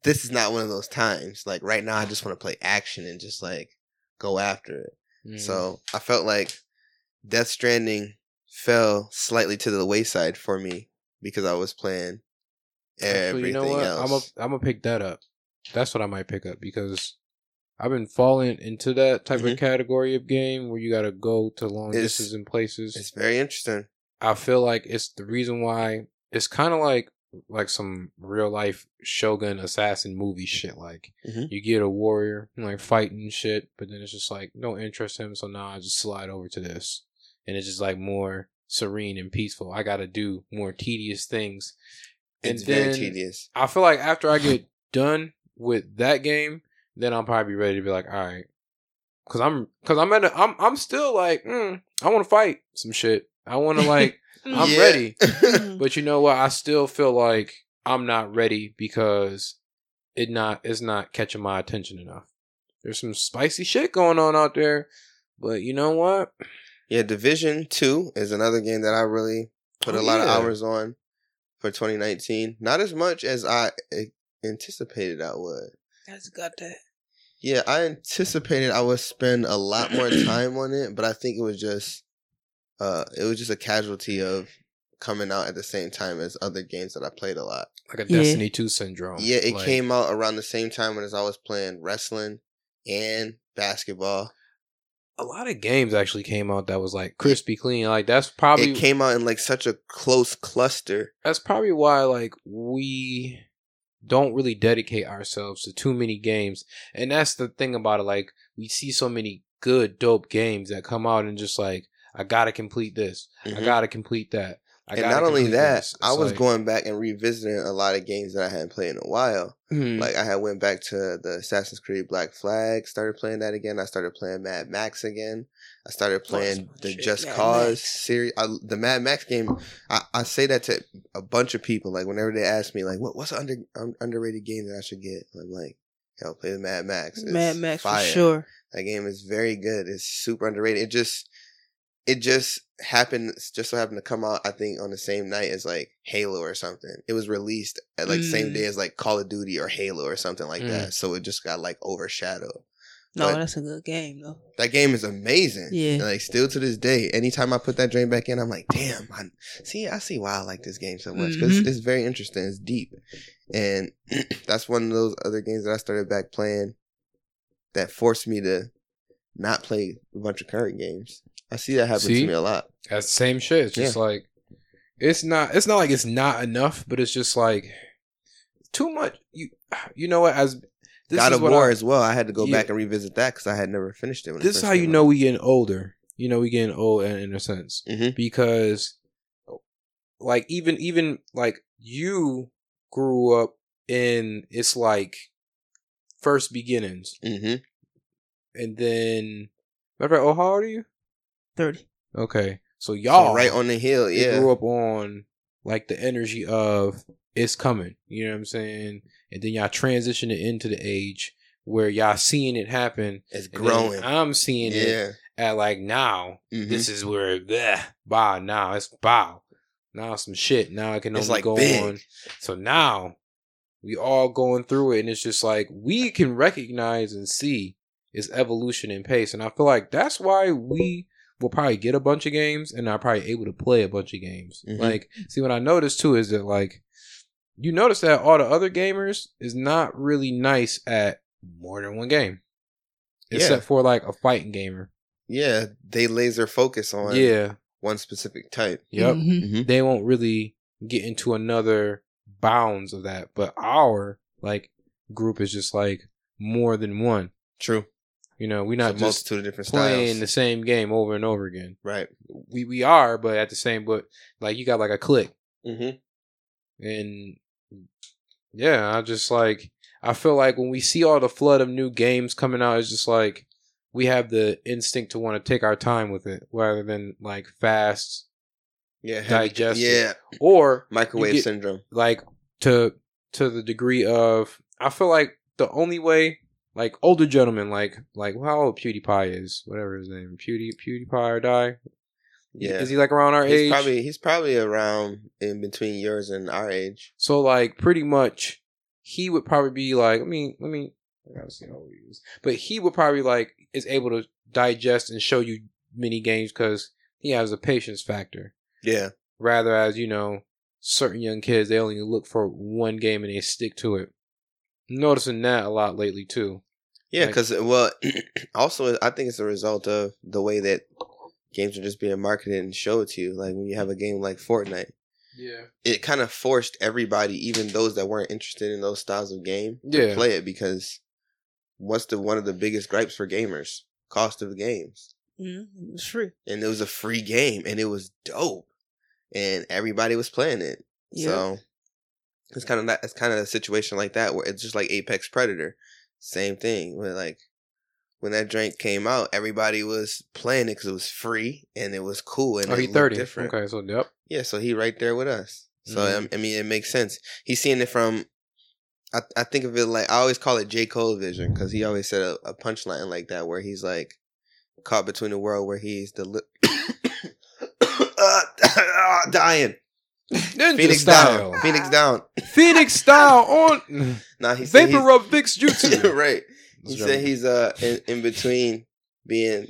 This is not one of those times. Like right now I just want to play action and just like go after it. Mhm. So I felt like Death Stranding fell slightly to the wayside for me because I was playing Actually, everything you know what? else. I'm gonna pick that up. That's what I might pick up because I've been falling into that type Mhm. of category of game where you got to go to long It's- distances and places. it's very interesting. I feel like it's the reason why it's kind of like like some real life Shogun assassin movie shit. Like Mhm. you get a warrior like fighting shit, but then it's just like no interest in him. So now I just slide over to this, and it's just like more serene and peaceful. I got to do more tedious things, and It's very then tedious. I feel like after I get done with that game, then I'll probably be ready to be like, all right, because I'm because I'm at a, I'm I'm still like mm, I want to fight some shit. I want to like I'm Yeah. ready. But you know what? I still feel like I'm not ready because it not it's not catching my attention enough. There's some spicy shit going on out there, but you know what? Yeah, Division Two is another game that I really put Oh, a lot of hours on for 2019. Not as much as I eh, anticipated I would. I just got that. Yeah, I anticipated I would spend a lot more time on it, but I think it was just uh it was just a casualty of coming out at the same time as other games that I played a lot. Like a Yeah. Destiny 2 syndrome. Yeah, it Like, came out around the same time as I was playing wrestling and basketball. A lot of games actually came out that was like crispy clean. Like that's probably it came out in like such a close cluster. that's probably why like we don't really dedicate ourselves to too many games and that's the thing about it like we see so many good dope games that come out and just like i gotta complete this i Mhm. gotta complete that I and not only that. I was like, going back and revisiting a lot of games that I hadn't played in a while. hmm, Like I had went back to the Assassin's Creed Black Flag, started playing that again. I started playing Mad Max again. I started playing the shit, Just Mad Cause Max. series. I, the Mad Max game. I, I say that to a bunch of people. Like whenever they ask me, like, what what's an under um, underrated game that I should get? I'm like, yo, play the Mad Max. It's Mad Max fire. for sure. That game is very good. It's super underrated. It just it just happened just so happened to come out, I think, on the same night as like Halo or something. It was released at like the same Mm. day as like Call of Duty or Halo or something like Mm. that. So it just got like overshadowed. No, But- that's a good game though. That game is amazing. Yeah. And, like still to this day, anytime I put that drain back in, I'm like, damn, I see, I see why I like this game so much because Mhm. it's very interesting. It's deep, and that's one of those other games that I started back playing that forced me to not play a bunch of current games. I see that happen See? to me a lot. that's the same shit it's just like it's not it's not like it's not enough but it's just like too much you you know what as this God is of what War I- as well. I had to go Yeah. back and revisit that because I had never finished it. When this is how you know out. we getting older. You know, we getting old in, in a sense Mhm. because, like, even even like you grew up in it's like first beginnings, Mhm. and then remember, oh, how old are you? Thirty. Okay, so So y'all right on the hill, you yeah. grew up on like the energy of it's coming. You know what I'm saying? And then y'all transition it into the age where y'all seeing it happen. It's growing. I'm seeing it at like now. Mhm. This is where bleh, bow now it's bow. Now some shit. Now it can only like go big. on. So now we all going through it, and it's just like we can recognize and see its evolution and pace. And I feel like that's why we will probably get a bunch of games and are probably able to play a bunch of games. Mhm. Like, see, what I noticed too is that like you notice that all the other gamers is not really nice at more than one game, Yeah. except for like a fighting gamer. Yeah, they laser focus on Yeah. one specific type. Yep. Mhm. Mhm. They won't really get into another bounds of that. But our like group is just like more than one. True. You know, we're not just multitude of different playing styles. the same game over and over again. right. We we are, but at the same but like you got like a click. Mm-hmm. And yeah, I just like I feel like when we see all the flood of new games coming out, it's just like we have the instinct to want to take our time with it rather than like fast Yeah, digest. Yeah, or microwave get- syndrome. like to to the degree of I feel like the only way like older gentlemen like like how old PewDiePie is whatever his name Pewdie PewDiePie or die? Yeah, is he like around our he's age? probably he's probably around in between yours and our age. so like pretty much he would probably be like I mean let me I gotta see how old he is. But he would probably like is able to digest and show you mini games because he has a patience factor. Yeah, rather as you know certain young kids they only look for one game and they stick to it noticing that a lot lately too yeah, Like- because well, also I think it's a result of the way that games are just being marketed and showed to you. Like when you have a game like Fortnite, yeah it kind of forced everybody, even those that weren't interested in those styles of game, Yeah. to play it because what's the one of the biggest gripes for gamers? Cost of games. Mm, it's free. and it was a free game and it was dope and everybody was playing it Yeah. so it's kind of that it's kind of a situation like that where it's just like apex predator same thing where like when that drink came out everybody was playing it because it was free and it was cool and oh he 30 different okay so yep yeah so he right there with us so Mhm. um, I mean it makes sense he's seeing it from I, I think of it like I always call it J Cole vision because he always said a, a punchline like that where he's like caught between the world where he's the li- uh, dying Ninja Phoenix style down Phoenix down Phoenix style on nah he said vapor he's, rub Vicks jutsu right he said he's uh in, in between being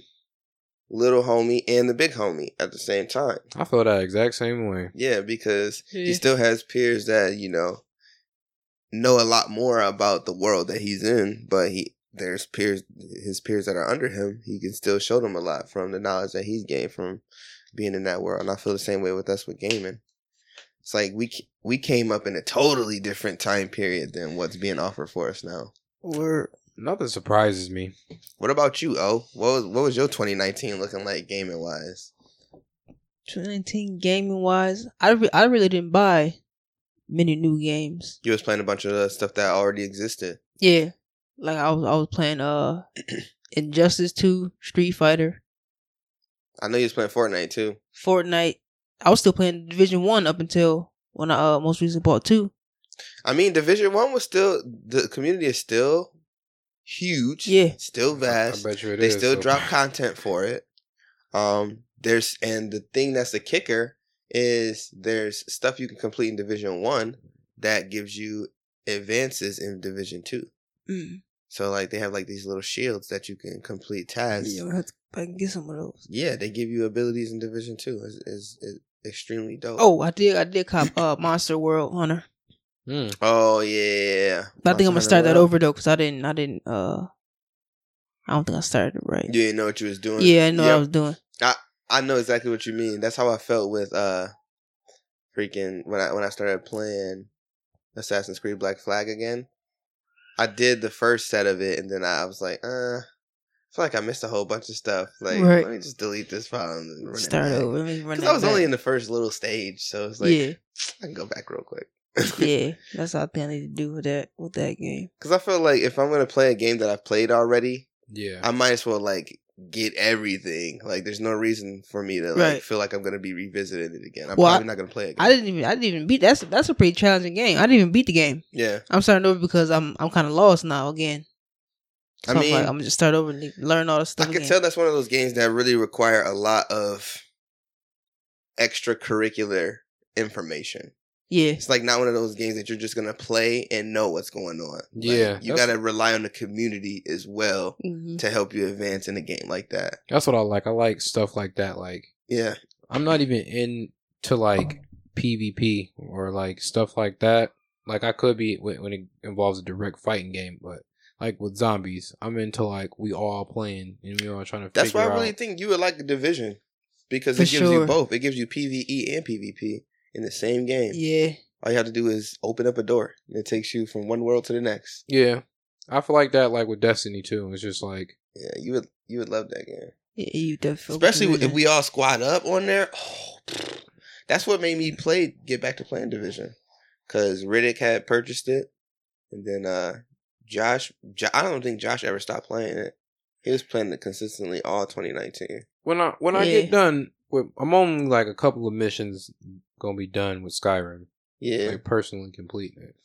little homie and the big homie at the same time I feel that exact same way Yeah, because Yeah. he still has peers that you know know a lot more about the world that he's in, but he there's peers his peers that are under him. He can still show them a lot from the knowledge that he's gained from being in that world. And I feel the same way with us with gaming. It's like we we came up in a totally different time period than what's being offered for us now. Word. nothing surprises me What about you, O? What was what was your 2019 looking like gaming wise? 2019 gaming wise, I re- I really didn't buy many new games. You was playing a bunch of the stuff that already existed. Yeah, like I was I was playing uh Injustice 2, Street Fighter, I know you was playing Fortnite too. Fortnite. I was still playing Division One up until when I uh, most recently bought two. I mean, Division One was still the community is still huge. Yeah. still vast. I vast. bet you it they is, still so- drop content for it. Um, there's and the thing that's the kicker is there's stuff you can complete in Division One that gives you advances in Division Two. Mm. So like they have like these little shields that you can complete tasks. Yeah, I have to I can get some of those. Yeah, they give you abilities in Division Two. is is is extremely dope. Oh, I did I did cop uh Monster World Hunter, Mm. oh yeah. but I think I'm gonna Monster start that over though because I didn't I didn't uh I don't think I started it right. You didn't know what you was doing. Yeah, I know what Yep. I was doing. I I know exactly what you mean. That's how I felt with uh freaking when I when I started playing Assassin's Creed Black Flag again. I did the first set of it and then I was like, uh I feel like I missed a whole bunch of stuff. Like, Right. let me just delete this file and run Start over. Let me run Because I was only in the first little stage, so it's like yeah, I can go back real quick. yeah. That's all I think I need to do with that with that game. Because I feel like if I'm gonna play a game that I've played already, yeah I might as well like get everything. Like, there's no reason for me to like Right. feel like I'm gonna be revisiting it again. I'm Well, I- probably not gonna play it. Again. I didn't even I didn't even beat that's that's a pretty challenging game. I didn't even beat the game. yeah, I'm starting over because I'm I'm kind of lost now again. So I I am mean- like, I'm gonna just start over and learn all the stuff. I can again. tell that's one of those games that really require a lot of extracurricular information. yeah, It's like not one of those games that you're just gonna play and know what's going on. Like, Yeah, you gotta rely on the community as well hmm to help you advance in a game like that. that's what I like I like stuff like that like Yeah, I'm not even into like PvP or like stuff like that. Like I could be when, when it involves a direct fighting game, but like with zombies, I'm into like we all playing and we all trying to. Figure out. That's why I really out- think you would like the division because For it gives you both. It gives you PVE and PvP in the same game. yeah. All you have to do is open up a door, and it takes you from one world to the next. Yeah, I feel like that like with Destiny too. It's just like Yeah, you would you would love that game. Yeah, you definitely. Especially if we all squad up on there. Oh, that's what made me play. Get back to playing Division, because Riddick had purchased it, and then uh Josh. Jo- I don't think Josh ever stopped playing it. He was playing it consistently all 2019. when I when I get done with, I'm only like a couple of missions gonna be done with Skyrim, Yeah, like personally completing it.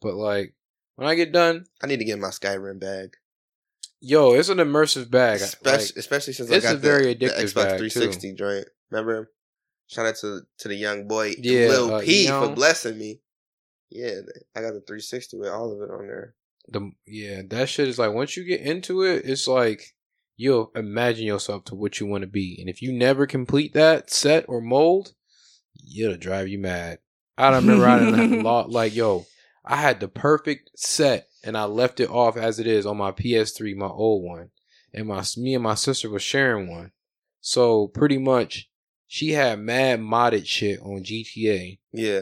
But like when I get done, I need to get my Skyrim bag, yo, it's an immersive bag. especially, Like, especially since it's I a got very the, the addictive Xbox bag, 360 joint. Remember? Shout out to to the young boy Yeah, Lil uh, P Eon. for blessing me. Yeah, I got the 360 with all of it on there. The yeah, that shit is like once you get into it, it's like you'll imagine yourself to what you want to be, and if you never complete that set or mold, it'll drive you mad. I don't remember I didn't lot like yo, I had the perfect set, and I left it off as it is on my PS3, my old one, and my me and my sister was sharing one, so pretty much she had mad modded shit on GTA. Yeah,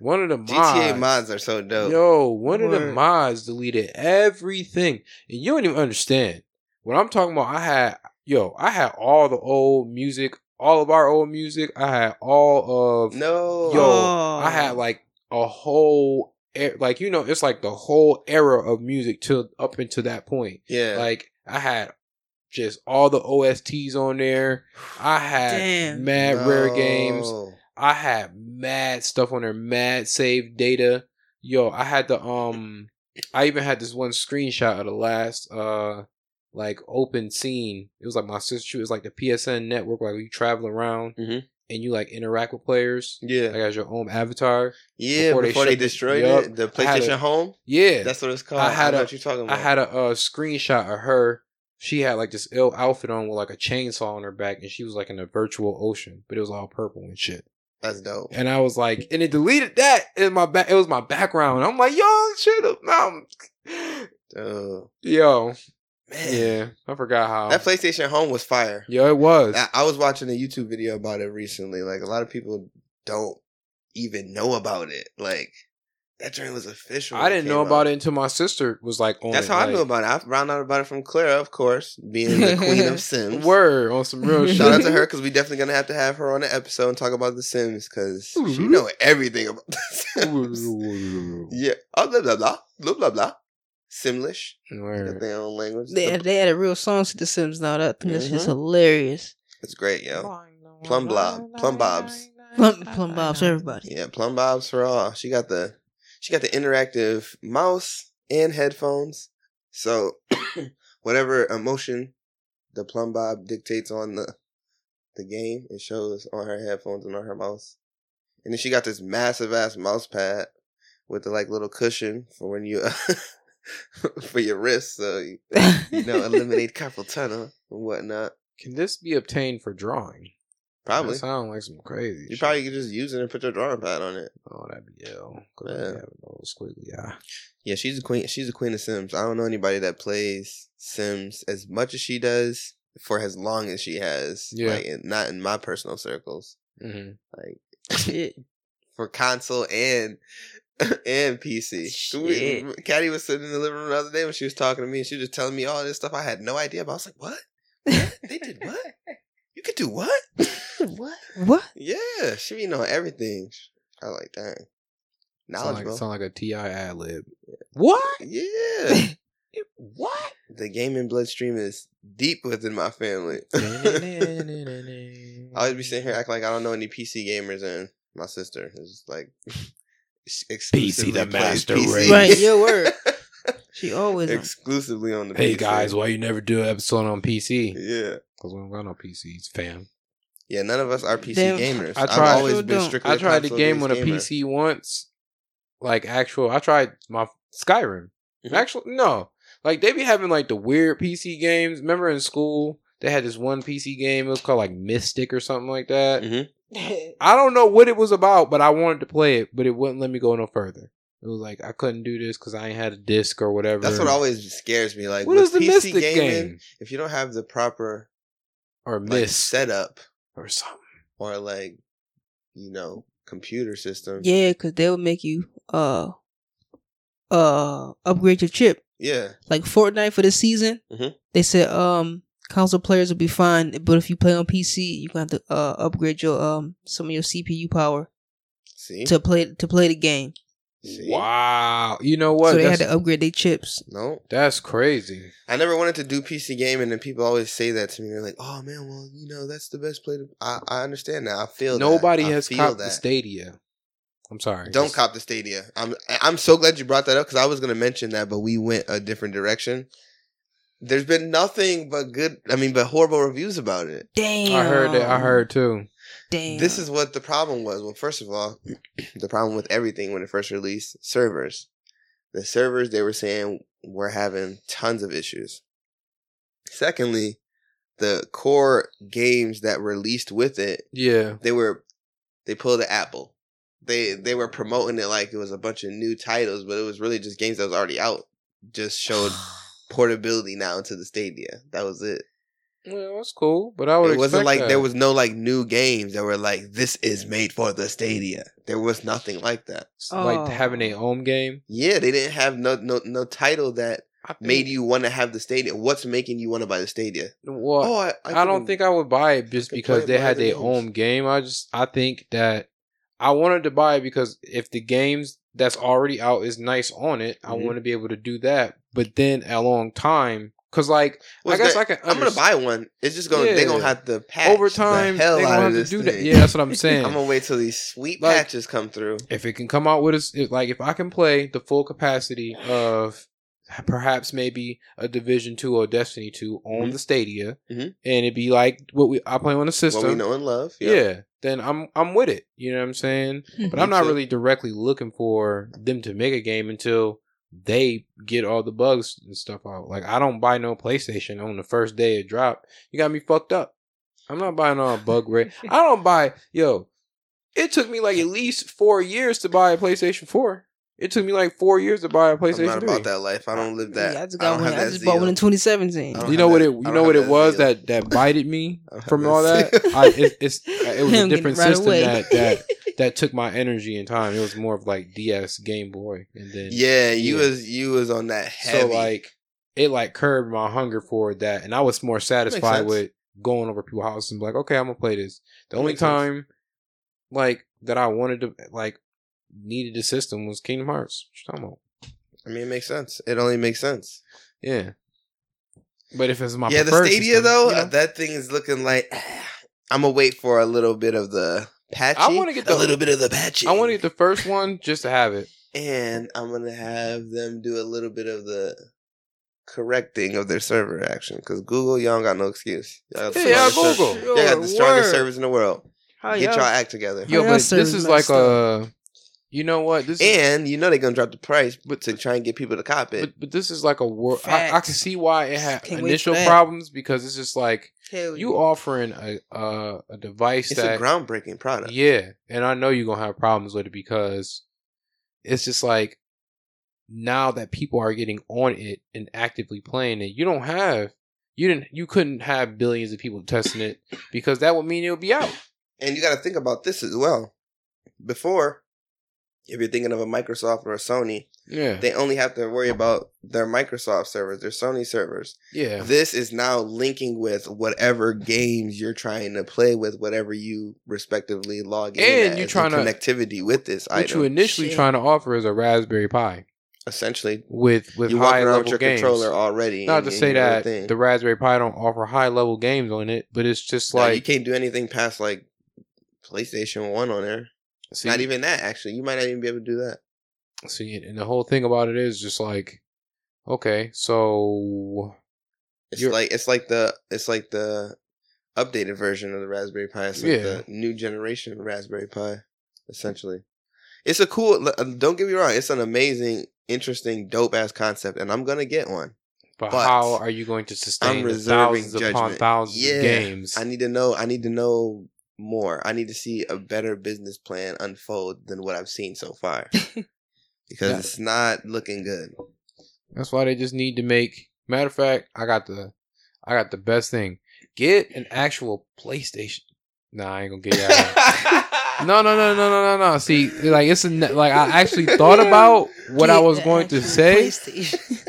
One of the mods, GTA mods are so dope. Yo, one of the mods deleted everything. And you don't even understand. What I'm talking about, I had yo, I had all the old music, all of our old music. I had all of no, yo, Oh. I had like a whole like you know, it's like the whole era of music till up until that point. yeah, Like I had just all the OSTs on there. I had Damn. mad rare games. I had mad stuff on there, mad save data. Yo, I had the um I even had this one screenshot of the last uh like open scene. It was like my sister it was like the PSN network, like you travel around Mhm. and you like interact with players. Yeah, Like as your own avatar. yeah. before Before, they they, destroyed Yup. it, the PlayStation a- Home. Yeah. That's what it's called. I had know a- what you're talking I had a uh, screenshot of her. She had like this ill outfit on with like a chainsaw on her back and she was like in a virtual ocean, but it was all purple and shit. That's dope. And I was like, and it deleted that in my back. It was my background. I'm like, yo, shit up now. Oh Yo, man, yeah, I forgot how. that PlayStation Home was fire. Yo, it was. I, I was watching a YouTube video about it recently. Like a lot of people don't even know about it. Like that joint was official. I didn't know about it until my sister was like on. That's it, how I knew about it. I found out about it from Clara, of course, being the queen of Sims. Word on some real shit. Shout out to her because we definitely gonna have to have her on the episode and talk about the Sims because she Mhm. know everything about the Sims. yeah. Oh blah blah blah blah blah blah. Simlish. Got Word. their own language. They The- they added real songs to The Sims now. That that's just Mhm. hilarious. It's great, yo. Plum blob, plum bobs. Plum, plum bobs, everybody. Yeah, plum bobs for all. She got the she got the interactive mouse and headphones. So whatever emotion the plum bob dictates on the the game, it shows on her headphones and on her mouse. And then she got this massive ass mouse pad with the like little cushion for when you for your wrist, so you, you know eliminate carpal tunnel and whatnot. Can this be obtained for drawing? Probably. That sound like some crazy. You shit. probably could just use it and put your drawing pad on it. Oh, that'd be ill. Yeah. have squiggly eye. Yeah, she's a queen. She's a queen of Sims. I don't know anybody that plays Sims as much as she does for as long as she has. Yeah. like not in my personal circles. Mm-hmm. Like for console and and PC. Shit. Caddy was sitting in the living room the other day when she was talking to me, and she was just telling me all this stuff I had no idea about. I was like, "What? What? They did what? You could do what? what? What? yeah, she be knowing everything. I like that. Sound Knowledgeable. like, sound like a T.I. ad lib. What? yeah. what? The gaming bloodstream is deep within my family. I always be sitting here acting like I don't know any PC gamers, and my sister is like exclusively the master PC. race. Right, your word. She always exclusively on the Hey PC. guys, why you never do an episode on PC? Yeah, Because we don't got no PCs, fam. Yeah. None of us are PC Damn, gamers. I I've tried- always been don't. strictly. I tried the console game on a gamer. PC once. Like actual, I tried my Skyrim. Mhm. Actually, no. Like they be having like the weird PC games. Remember in school they had this one PC game. It was called like Mystic or something like that. Mhm. I don't know what it was about, but I wanted to play it, but it wouldn't let me go no further. It was like I couldn't do this because I ain't had a disc or whatever. That's what always scares me. Like What with is the PC Mystic gaming, game if you don't have the proper or like, Miss setup or something? or like you know computer system, Yeah, because they would make you uh uh upgrade your chip. yeah, Like Fortnite for the season, Mhm. they said um console players will be fine, but if you play on PC, you got to uh upgrade your um some of your CPU power see, to play to play the game. See? Wow. You know what? so they had to upgrade their chips. No, that's crazy. I never wanted to do PC gaming, and then people always say that to me. They're like, "Oh man, well, you know, that's the best play." To... I I understand that. I feel that. Nobody I has feel copped the that. Stadia. I'm sorry. Don't Just- cop the Stadia. I'm I'm so glad you brought that up because I was gonna mention that, but we went a different direction. There's been nothing but good. I mean, but horrible reviews about it. Damn. I heard that. I heard too. Damn. This is what the problem was. Well, first of all, the problem with everything when it first released servers. The servers they were saying were having tons of issues. Secondly, the core games that released with it, Yeah. they were they pulled the Apple. They they were promoting it like it was a bunch of new titles, but it was really just games that was already out. Just showed portability now into the Stadia. That was it. Well, that's cool, but I would. It wasn't like that. there was no like new games that were like this is made for the Stadia. There was nothing like that. like Oh. having a home game. Yeah, they didn't have no no no title that think, made you want to have the Stadia. What's making you want to buy the Stadia? Well, oh, I, I, don't think I would buy it just because they had their games. own game. I just I think that I wanted to buy it because if the games that's already out is nice on it, I Mhm. want to be able to do that. But then a long time, because like Was I guess that- I can. I'm gonna buy one. It's just gonna they're gonna have to patch over time. the hell They're out gonna of have to this do thing. that. Yeah, that's what I'm saying. I'm gonna wait till these sweet Like- patches come through. if it can come out with us, like if I can play the full capacity of perhaps maybe a Division Two or Destiny Two on Mhm. the Stadia, Mhm. and it'd be like what we I play on the system. What we know and love. yeah. then I'm I'm with it. You know what I'm saying? But I'm not too. really directly looking for them to make a game until they get all the bugs and stuff out. Like I don't buy no PlayStation on the first day it drop. You got me fucked up. I'm not buying all bug rate. I don't buy yo. It took me like at least four years to buy a PlayStation 4. It took me like four years to buy a I'm PlayStation not 3. about that life. I don't live that. Yeah, I just got don't one. I that just bought one in 2017. You know what it you know what it was that that bited me I don't have from that all that. I it, it's it was a different right system away. that that that took my energy and time. It was more of like DS Game Boy, and then Yeah, you Yeah. was you was on that heavy. so like it like curbed my hunger for that, and I was more satisfied with going over people's houses and be like, okay, I'm gonna play this. The only Makes sense. time like that I wanted to like needed a system was Kingdom Hearts. What you talking about? I mean, it makes sense. It only makes sense. Yeah. But if it's my yeah, the Stadia system, though, you know? that thing is looking like. I'm gonna wait for a little bit of the patchy. I wanna get a the- little bit of the patchy. I want to get the first one just to have it. and I'm gonna have them do a little bit of the correcting of their server action because Google, y'all don't got no excuse. Y'all got the Yeah, strongest Google. ser- Y'all got the strongest Word. servers in the world. How Get y'all- y'all act together. Yo, but this is like messed a, you know what? This is, And you know they're gonna drop the price, but to try and get people to cop it. but, but this is like a world. I, I can see why it had Can't initial problems because it's just like Hell you yeah. offering a a, a device it's that a groundbreaking product. yeah, and I know you're gonna have problems with it because it's just like now that people are getting on it and actively playing it, you don't have you didn't you couldn't have billions of people testing it because that would mean it would be out. And you got to think about this as well. Before, if you're thinking of a Microsoft or a Sony, Yeah, they only have to worry about their Microsoft servers, their Sony servers. yeah, This is now linking with whatever games you're trying to play with, whatever you respectively log in. And as, you and trying to- connectivity with this what item. you initially Shit. trying to offer is a Raspberry Pi Essentially, with with you high level with your games. controller already. Not and- to say that thing. the Raspberry Pi don't offer high level games on it, but it's just No, you can't do anything past like PlayStation One on there. See, Not even that. Actually, you might not even be able to do that. see, and the whole thing about it is just like, okay, so It's You're- like it's like the it's like the updated version of the Raspberry Pi. It's like Yeah. the new generation of Raspberry Pi, essentially. It's a cool. uh, Don't get me wrong. It's an amazing, interesting, dope ass concept, and I'm gonna get one. but, But how are you going to sustain I'm the reserving thousands upon thousands Yeah, of games? I need to know. I need to know more. I need to see a better business plan unfold than what I've seen so far, because Yeah. it's not looking good. That's why they just need to make. Matter of fact, I got the, I got the best thing. Get an actual PlayStation. Nah, I ain't gonna get that. No, no, no, no, no, no, no. See, like it's a ne- like I actually thought about what I was going to say, PlayStation.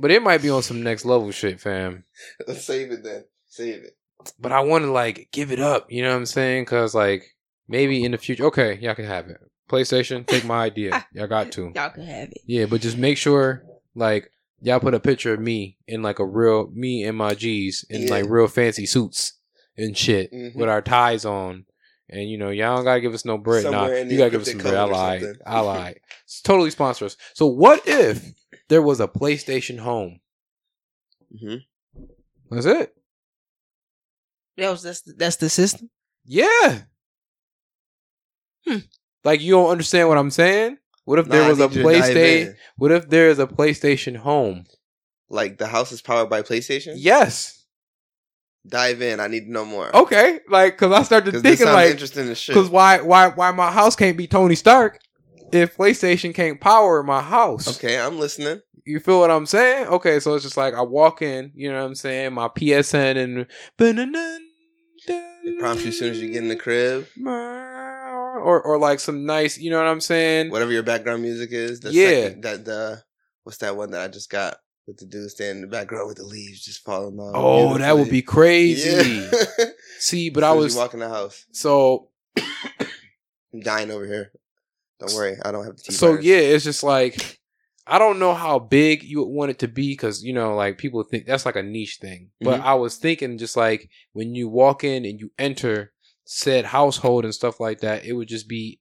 but it might be on some next level shit, fam. Save it then. Save it. But I want to like give it up. You know what I'm saying? Because like maybe in the future, okay, y'all can have it. PlayStation, take my idea. Y'all got to. Y'all can have it. Yeah, but just make sure like y'all put a picture of me in like a real me and my G's in Yeah. like real fancy suits and shit Mhm. with our ties on. And you know, y'all don't gotta give us no bread. Nah, Somewhere in you gotta give us some bread. I lied. I lied. It's totally sponsor us. So what if there was a PlayStation Home? Mm-hmm. That's it. That was that's the, that's the system. Yeah. Hmm. Like you don't understand what I'm saying? What if there Nah, I was a need you to dive PlayStation? What if there is a PlayStation Home? Like the house is powered by PlayStation. Yes. Dive in. I need to know more. Okay. Like, cause I started because this thinking sounds like, interesting as shit. cause why, why, why my house can't be Tony Stark if PlayStation can't power my house? Okay, I'm listening. You feel what I'm saying? Okay, so it's just like I walk in, you know what I'm saying? My PSN and It prompts you as soon as you get in the crib. or or like some nice, you know what I'm saying? Whatever your background music is. The Yeah. second- that the what's that one that I just got with the dude standing in the background with the leaves just falling off. Oh, that would be crazy. Yeah. See, but I was walking the house. so I'm dying over here. Don't worry, I don't have the so virus. yeah, it's just like I don't know how big you would want it to be because you know, like people think that's like a niche thing. But Mhm. I was thinking just like when you walk in and you enter said household and stuff like that, it would just be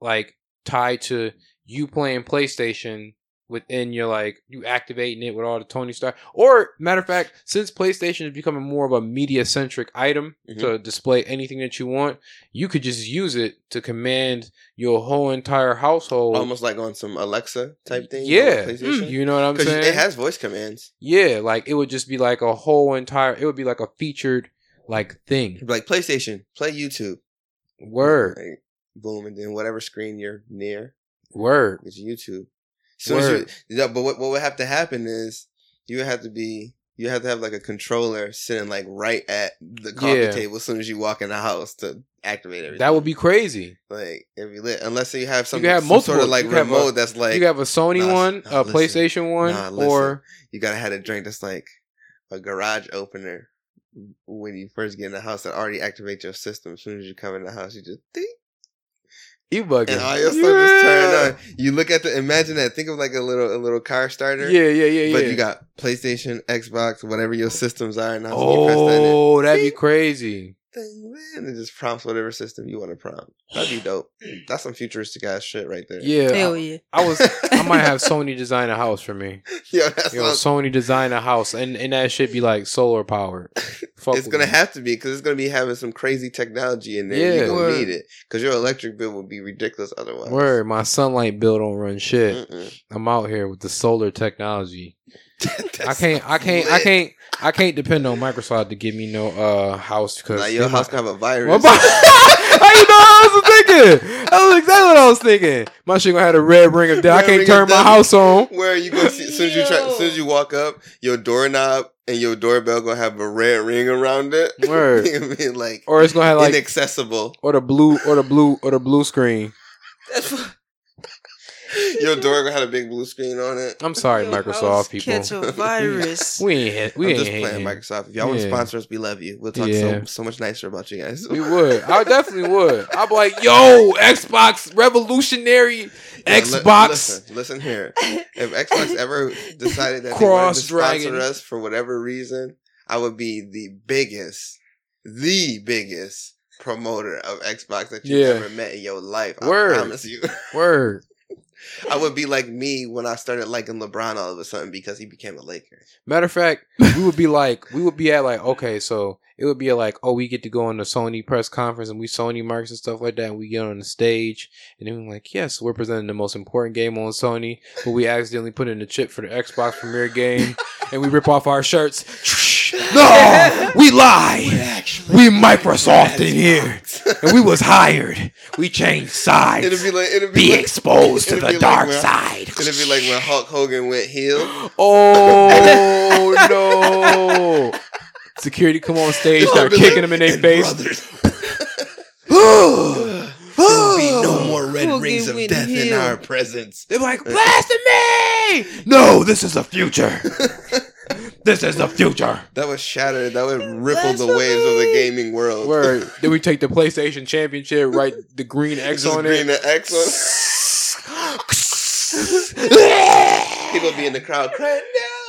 like tied to you playing PlayStation within your like you activating it with all the Tony Stark. Or matter of fact, since PlayStation is becoming more of a media centric item Mhm. to display anything that you want, you could just use it to command your whole entire household. Almost like on some Alexa type thing. yeah, PlayStation. you know what I'm saying? it has voice commands. yeah, like it would just be like a whole entire. It would be like a featured like thing. Like PlayStation, play YouTube. Word, Like, boom, and then whatever screen you're near word. It's YouTube. So you, yeah, but what, what would have to happen is you would have to be you have to have like a controller sitting like right at the coffee Yeah. table as soon as you walk in the house to activate everything. That would be crazy. like every lit unless you have some, could have some multiple. sort of like You have a- remote that's like you have a Sony nah, one, nah, a listen. PlayStation one, Nah, or you gotta have a drink that's like a garage opener when you first get in the house that already activates your system as soon as you come in the house you just ding you bugging. and all your stuff just turn on. You look at the imagine that. Think of like a little a little car starter. Yeah, yeah, yeah, yeah. But you got PlayStation, Xbox, whatever your systems are now. So you press that in, oh, that'd be crazy. Ding, man, it just prompts whatever system you want to prompt. That'd be dope. That's some futuristic ass shit right there. Yeah, Hell I, yeah. I was. I might have Sony design a house for me. Yo, that's Yo, not, Sony design a house, and and that shit be like solar powered. Fuck it's gonna me. have to be because it's gonna be having some crazy technology in there. Yeah. You're gonna Word. need it because your electric bill would be ridiculous otherwise. Word, my sunlight bill don't run shit. Mm-mm. I'm out here with the solar technology. I can't, I can't, I can't, I can't depend on Microsoft to give me no uh house because Now your house gonna have a virus. How you know what I was thinking? That was exactly what I was thinking. My shit gonna have a red ring of death. I can't turn my house on. Where you gonna see as soon as you try, as soon as you walk up, your doorknob and your doorbell gonna have a red ring around it. Word. I mean, like, Or it's gonna have like inaccessible. or the blue or the blue or the blue screen. Your door gonna a big blue screen on it. I'm sorry, Your Microsoft house people. Catch a virus. We ain't hit. We I'm ain't just playing hating. Microsoft. If y'all want to Yeah. sponsor us, we love you. We'll talk Yeah. so, so much nicer about you guys. We would. I definitely would. I'd be like, yo, Xbox revolutionary Yeah, li- Xbox. listen, listen here. If Xbox ever decided that Cross they wanted to sponsor dragon. us for whatever reason, I would be the biggest, the biggest promoter of Xbox that you've Yeah. ever met in your life. I promise you. Word. I would be like me when I started liking LeBron all of a sudden because he became a Laker. Matter of fact, we would be like, we would be at like, okay, so it would be like, oh, we get to go on the Sony press conference and we Sony marks and stuff like that, and we get on the stage, and then we're like, yes, we're presenting the most important game on Sony, but we accidentally put in the chip for the Xbox premiere game, and we rip off our shirts. No, we lie. We Microsoft in here, and we was hired. We changed sides. It'd be like it'd be, be like, exposed to the like dark when- side. It'd be like when Hulk Hogan went heel. Oh no! Security come on stage, start kicking like, them in their face. there will be no more red rings of death in our presence. They're like, blasphemy! No, this is the future. This is the future. That would shatter. That would ripple the waves of the gaming world. Word. then we take the PlayStation Championship, write the green X Just on green it. the X on. People be in the crowd crying,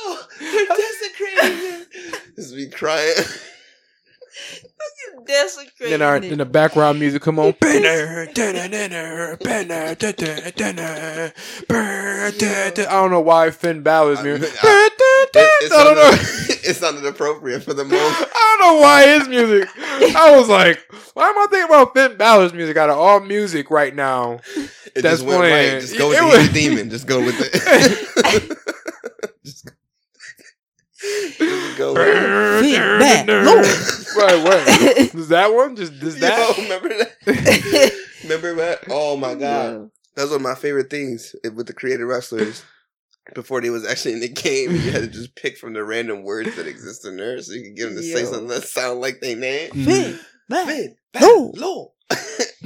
no, they're desecrating it. Just be crying. Desecrating Then our then the background music come on. Da, da. I don't know why Finn Balor's I- music. I- Brr, da, da. It, it, I don't know. sounded, it sounded appropriate for the moment. I don't know why his music. I was like, why am I thinking about Finn Balor's music out of all music right now? It That's just went playing. right. Just go with It the was- demon. Just go with it. just, just go with it. Finn Balor. Right, what? Is that one? Just is Yo, that? remember that? remember that? Oh my god, Yeah. that was one of my favorite things with the creative wrestlers. Before they was actually in the game, you had to just pick from the random words that exist in there, so you could get them to say something that sound like they name. Finn Balor. Finn, Balor. Balor.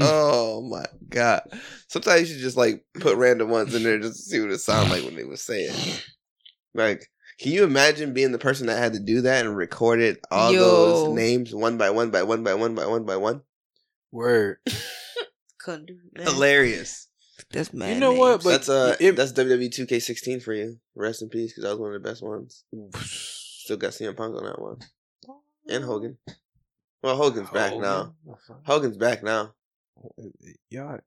oh my god! Sometimes you should just like put random ones in there just to see what it sound like when they was saying. Like, can you imagine being the person that had to do that and recorded all Yo. those names one by one by one by one by one by one? Word. Couldn't do that. Hilarious. That's mad. You know what. But that's uh, it- that's WWE 2K16 for you. Rest in peace, because that was one of the best ones. Still got CM Punk on that one and Hogan. Well, Hogan's back now. Hogan's back now. Yeah.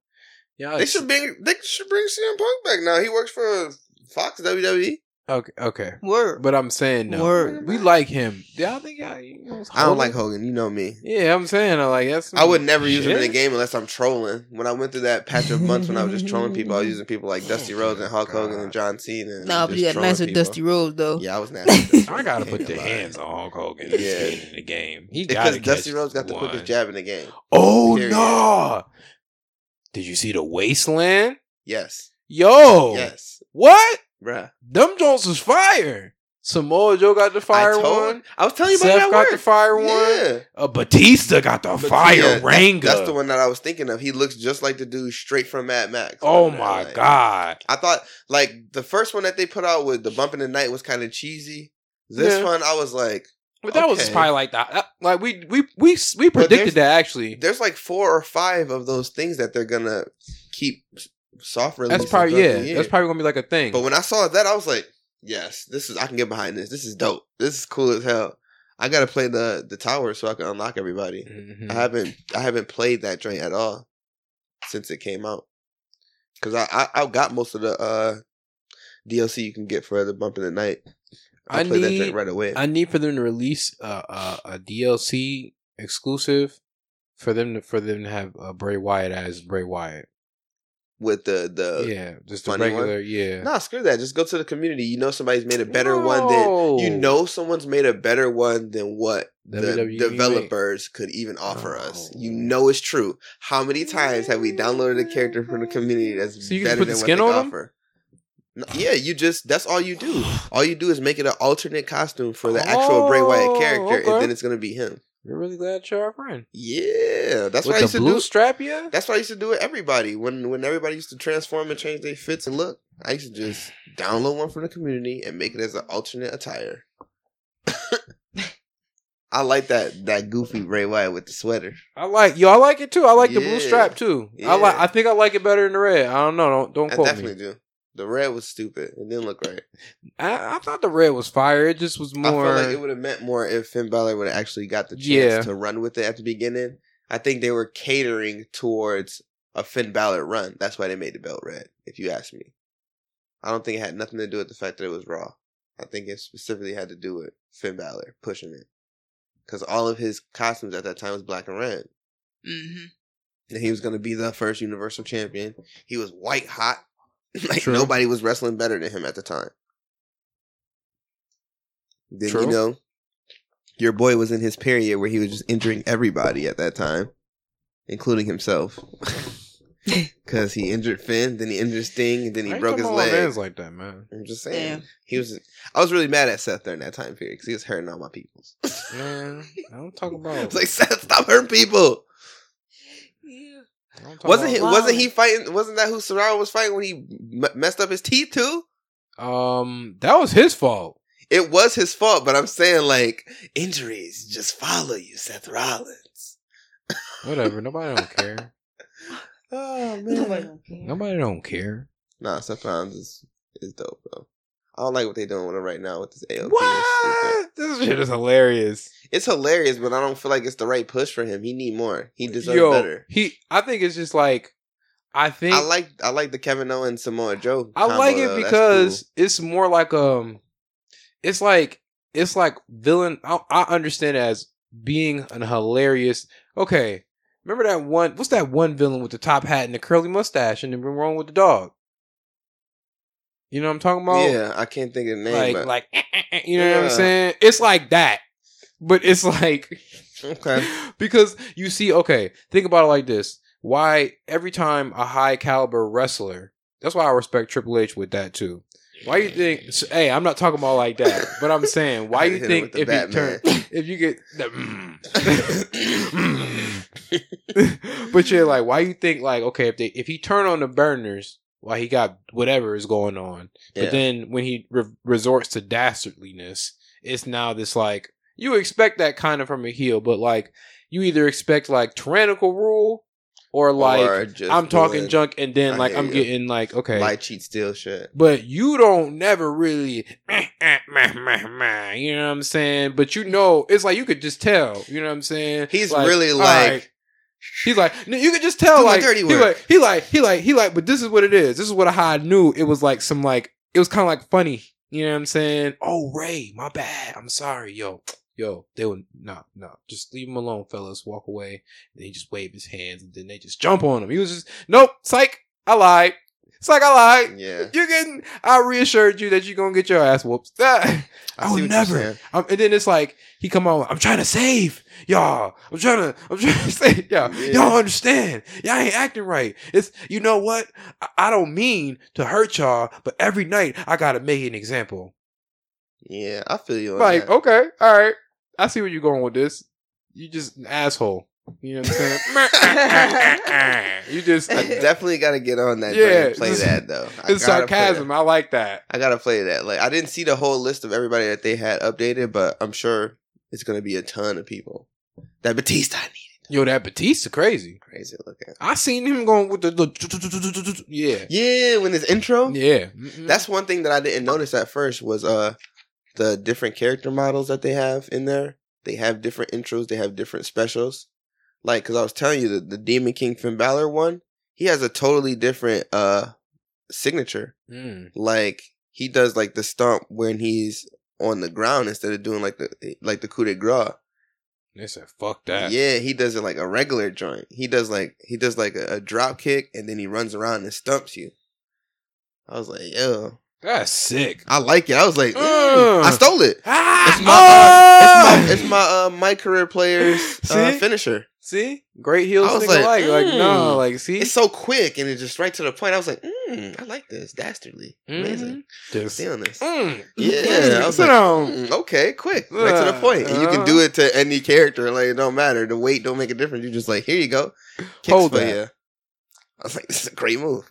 Yeah. They should bring they should bring CM Punk back now. He works for Fox. WWE. Okay. Okay. Word. But I'm saying no. Word. We like him. Yeah, I think I. You know, I don't like Hogan. You know me. Yeah, I'm saying I like that's. I would never use him in a game unless I'm trolling. When I went through that patch of months when I was just trolling people, I was using people like Dusty oh Rhodes and Hulk Hogan and John Cena. and Nah, but just you got nice with. Dusty Rhodes though. Yeah, I was nasty. I gotta put Can't the hands on Hulk Hogan. Yeah. Yeah. in the game. He Because got Dusty Rhodes got the quickest jab in the game. Oh Period. no! Did you see the wasteland? Yes. Yo, Yes. what? Bruh. Them Jones was fire. Samoa Joe got the fire I told, one. I was telling you about Seth that got work. the fire one. Yeah. Uh, Batista got the But fire yeah, that- Ranga. That's the one that I was thinking of. He looks just like the dude straight from Mad Max. Oh Like, my like- god! I thought like the first one that they put out with the bump in the night was kind of cheesy. This Yeah. one I was like, But that was probably like that. that- Like we we we we predicted that actually. there's like four or five of those things that they're gonna keep soft release. That's probably yeah. That's probably gonna be like a thing. But when I saw that, I was like, yes, this is I can get behind this. This is dope. This is cool as hell. I gotta play the the tower so I can unlock everybody. Mhm. I haven't I haven't played that joint at all since it came out. Cause I I, I got most of the uh DLC you can get for the bump in the night. I, I need- right away. I need for them to release a, a, a DLC exclusive for them to for them to have uh, Bray Wyatt as Bray Wyatt. With the the yeah, just the funny one? regular. Yeah. Nah, screw that. Just go to the community. You know somebody's made a better one than you know someone's made a better one than what the WWE developers could even offer us. Oh. You know it's true. How many times have we downloaded a character from the community that's So better put than the what skin they offer? No, yeah, you just that's all you do. All you do is make it an alternate costume for the actual Bray Wyatt Oh, character, okay. and then it's gonna be him. We're really glad you're our friend. Yeah, that's what I used the to blue do. strap, yeah. That's what I used to do with everybody. When when everybody used to transform and change their fits and look, I used to just download one from the community and make it as an alternate attire. I like that that goofy Bray Wyatt with the sweater. I like yo. I like it too. I like the blue Yeah. strap too. I like. I think I like it better than the red. I don't know. Don't don't I quote definitely me. do. The red was stupid. It didn't look right. I, I thought the red was fire. It just was I more. feel like it would have meant more if Finn Balor would have actually got the chance Yeah. to run with it at the beginning. I think they were catering towards a Finn Balor run. That's why they made the belt red, if you ask me. I don't think it had nothing to do with the fact that it was Raw. I think it specifically had to do with Finn Balor pushing it. Because all of his costumes at that time was black and red. Mm-hmm. And he was going to be the first Universal Champion. He was white hot. like True. nobody was wrestling better than him at the time. Then True. you know, your boy was in his period where he was just injuring everybody at that time, including himself. Because he injured Finn, then he injured Sting, and then he I broke his talking about leg. Vans like that, man. I'm just saying. Damn. He was. I was really mad at Seth during that time period because he was hurting all my peoples. Man, I don't talk about. was like, Seth, stop hurting people. Yeah. I don't talk Wasn't he? about- Wasn't he fighting? Wasn't that who Cesaro was fighting when he m- messed up his teeth too? Um, that was his fault. It was his fault, but I'm saying like injuries just follow you, Seth Rollins. Whatever. Nobody don't care. Oh Nobody don't care. Nobody don't care. Nah, Seth Rollins is is dope though. I don't like what they're doing with him right now with this AOP. What? This shit is hilarious. It's hilarious, but I don't feel like it's the right push for him. He need more. He deserves Yo, better. he. I think it's just like. I think I like I like the Kevin Owens Samoa Joe. I combo, like it because it's more like um, it's like it's like villain. I, I understand as being an hilarious. Okay, remember that one? What's that one villain with the top hat and the curly mustache and the wrong with the dog? You know what I'm talking about? yeah, I can't think of the name. like but, like eh, eh, eh, you know what I'm saying? It's like that, but it's like okay, because you see, okay, think about it like this: why every time a high caliber wrestler, that's why I respect Triple H with that too. Why you think? Hey, I'm not talking about like that, but I'm saying why you think if you turn, if you get the, mm, but you're like, why you think like okay, if they if he turn on the burners while he got whatever is going on, Yeah. but then when he re- resorts to dastardliness, it's now this like you expect that kind of from a heel, but like you either expect like tyrannical rule or like Or I'm talking junk and then I like I'm you. getting like okay. Lie, cheat, steal shit. but you don't never really, eh, eh, meh, meh, meh, you know what I'm saying? But you know, it's like you could just tell, you know what I'm saying? He's Like, really like, right. He's like, you could just tell, like, dirty he like, he like, he like, he like, but this is what it is. This is what I knew it was like some like, it was kind of like funny, you know what I'm saying? Oh, Ray, my bad. I'm sorry, yo, yo. They would no, no, just leave him alone, fellas. Walk away. And he just wave his hands, and then they just jump on him. He was just, nope, psych, I lied. Psych, I lied. yeah. You're getting. I reassured you that you're gonna get your ass whooped. I I would see what you're never. Um, and then it's like he come on. I'm trying to save y'all. I'm trying to. I'm trying to save y'all. Yeah. Y'all understand? Y'all ain't acting right. It's you know what? I, I don't mean to hurt y'all, but every night I gotta make an example. Yeah, I feel you. On Like, that. okay, all right. I see where you're going with this. You just an asshole. You know what I'm saying? you just. I definitely got to get on that. Yeah, play just- that though. I It's sarcasm. I like that. I gotta play that. Like, I didn't see the whole list of everybody that they had updated, but I'm sure it's gonna be a ton of people. That Batista I need. Yo, that Batista crazy. Crazy looking. I seen him going with the, the yeah, Yeah, when his intro. yeah. Mm-mm. That's one thing that I didn't notice at first was uh the different character models that they have in there. They have different intros. They have different specials. Like, cause I was telling you the the Demon King Finn Balor one, he has a totally different uh signature. Mm. Like he does like the stomp when he's on the ground instead of doing like the like the coup de grace. They said fuck that. Yeah, he does it like a regular joint. He does like he does like a, a drop kick and then he runs around and stumps you. I was like, yo, That's sick. I like it. I was like, mm, Uh. I stole it. Ah, It's my, ah! uh, it's my, it's my, uh, my career player's uh, finisher. see, great heels I was like, alike. Like mm. no, like see, It's so quick and it's just right to the point. I was like, mm, I like this. Dastardly. Amazing. Just Feeling this. mm. Yeah, I was like. Mm, okay, quick. Right to the point. And you can do it to any character. Like, it don't matter. The weight don't make a difference. You're just like, here you go. Kicks Hold for that. you. I was like, this is a great move.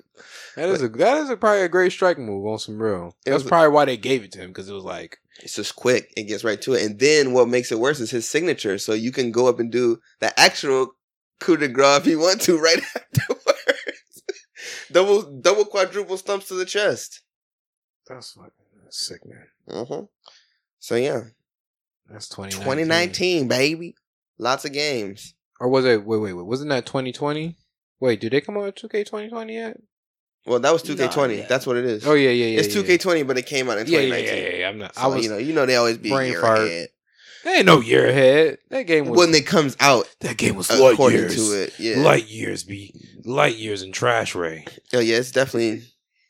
That is a that is a, probably a great strike move on some real. That's was- probably why they gave it to him because it was like It's just quick. It gets right to it. And then what makes it worse is his signature. So you can go up and do the actual coup de grace if you want to right afterwards. double, double, quadruple stumps to the chest. that's fucking sick, man. Uh-huh. So yeah, That's 2019. 2019, baby. Lots of games. Or was it wait wait wait, wasn't that 2020? Wait, did they come out with 2K 2020 yet? Well, that was 2K20. Nah, yeah. That's what it is. Oh yeah, yeah, yeah. it's yeah. 2K20, but it came out in 2019. yeah, yeah, yeah. I'm not. So, I was you know, you know they always be a brain year fart. ahead There ain't no year ahead. That game was when it comes out. that game was light According years. to it, yeah. Light years be light years in trash ray. Oh yeah, it's definitely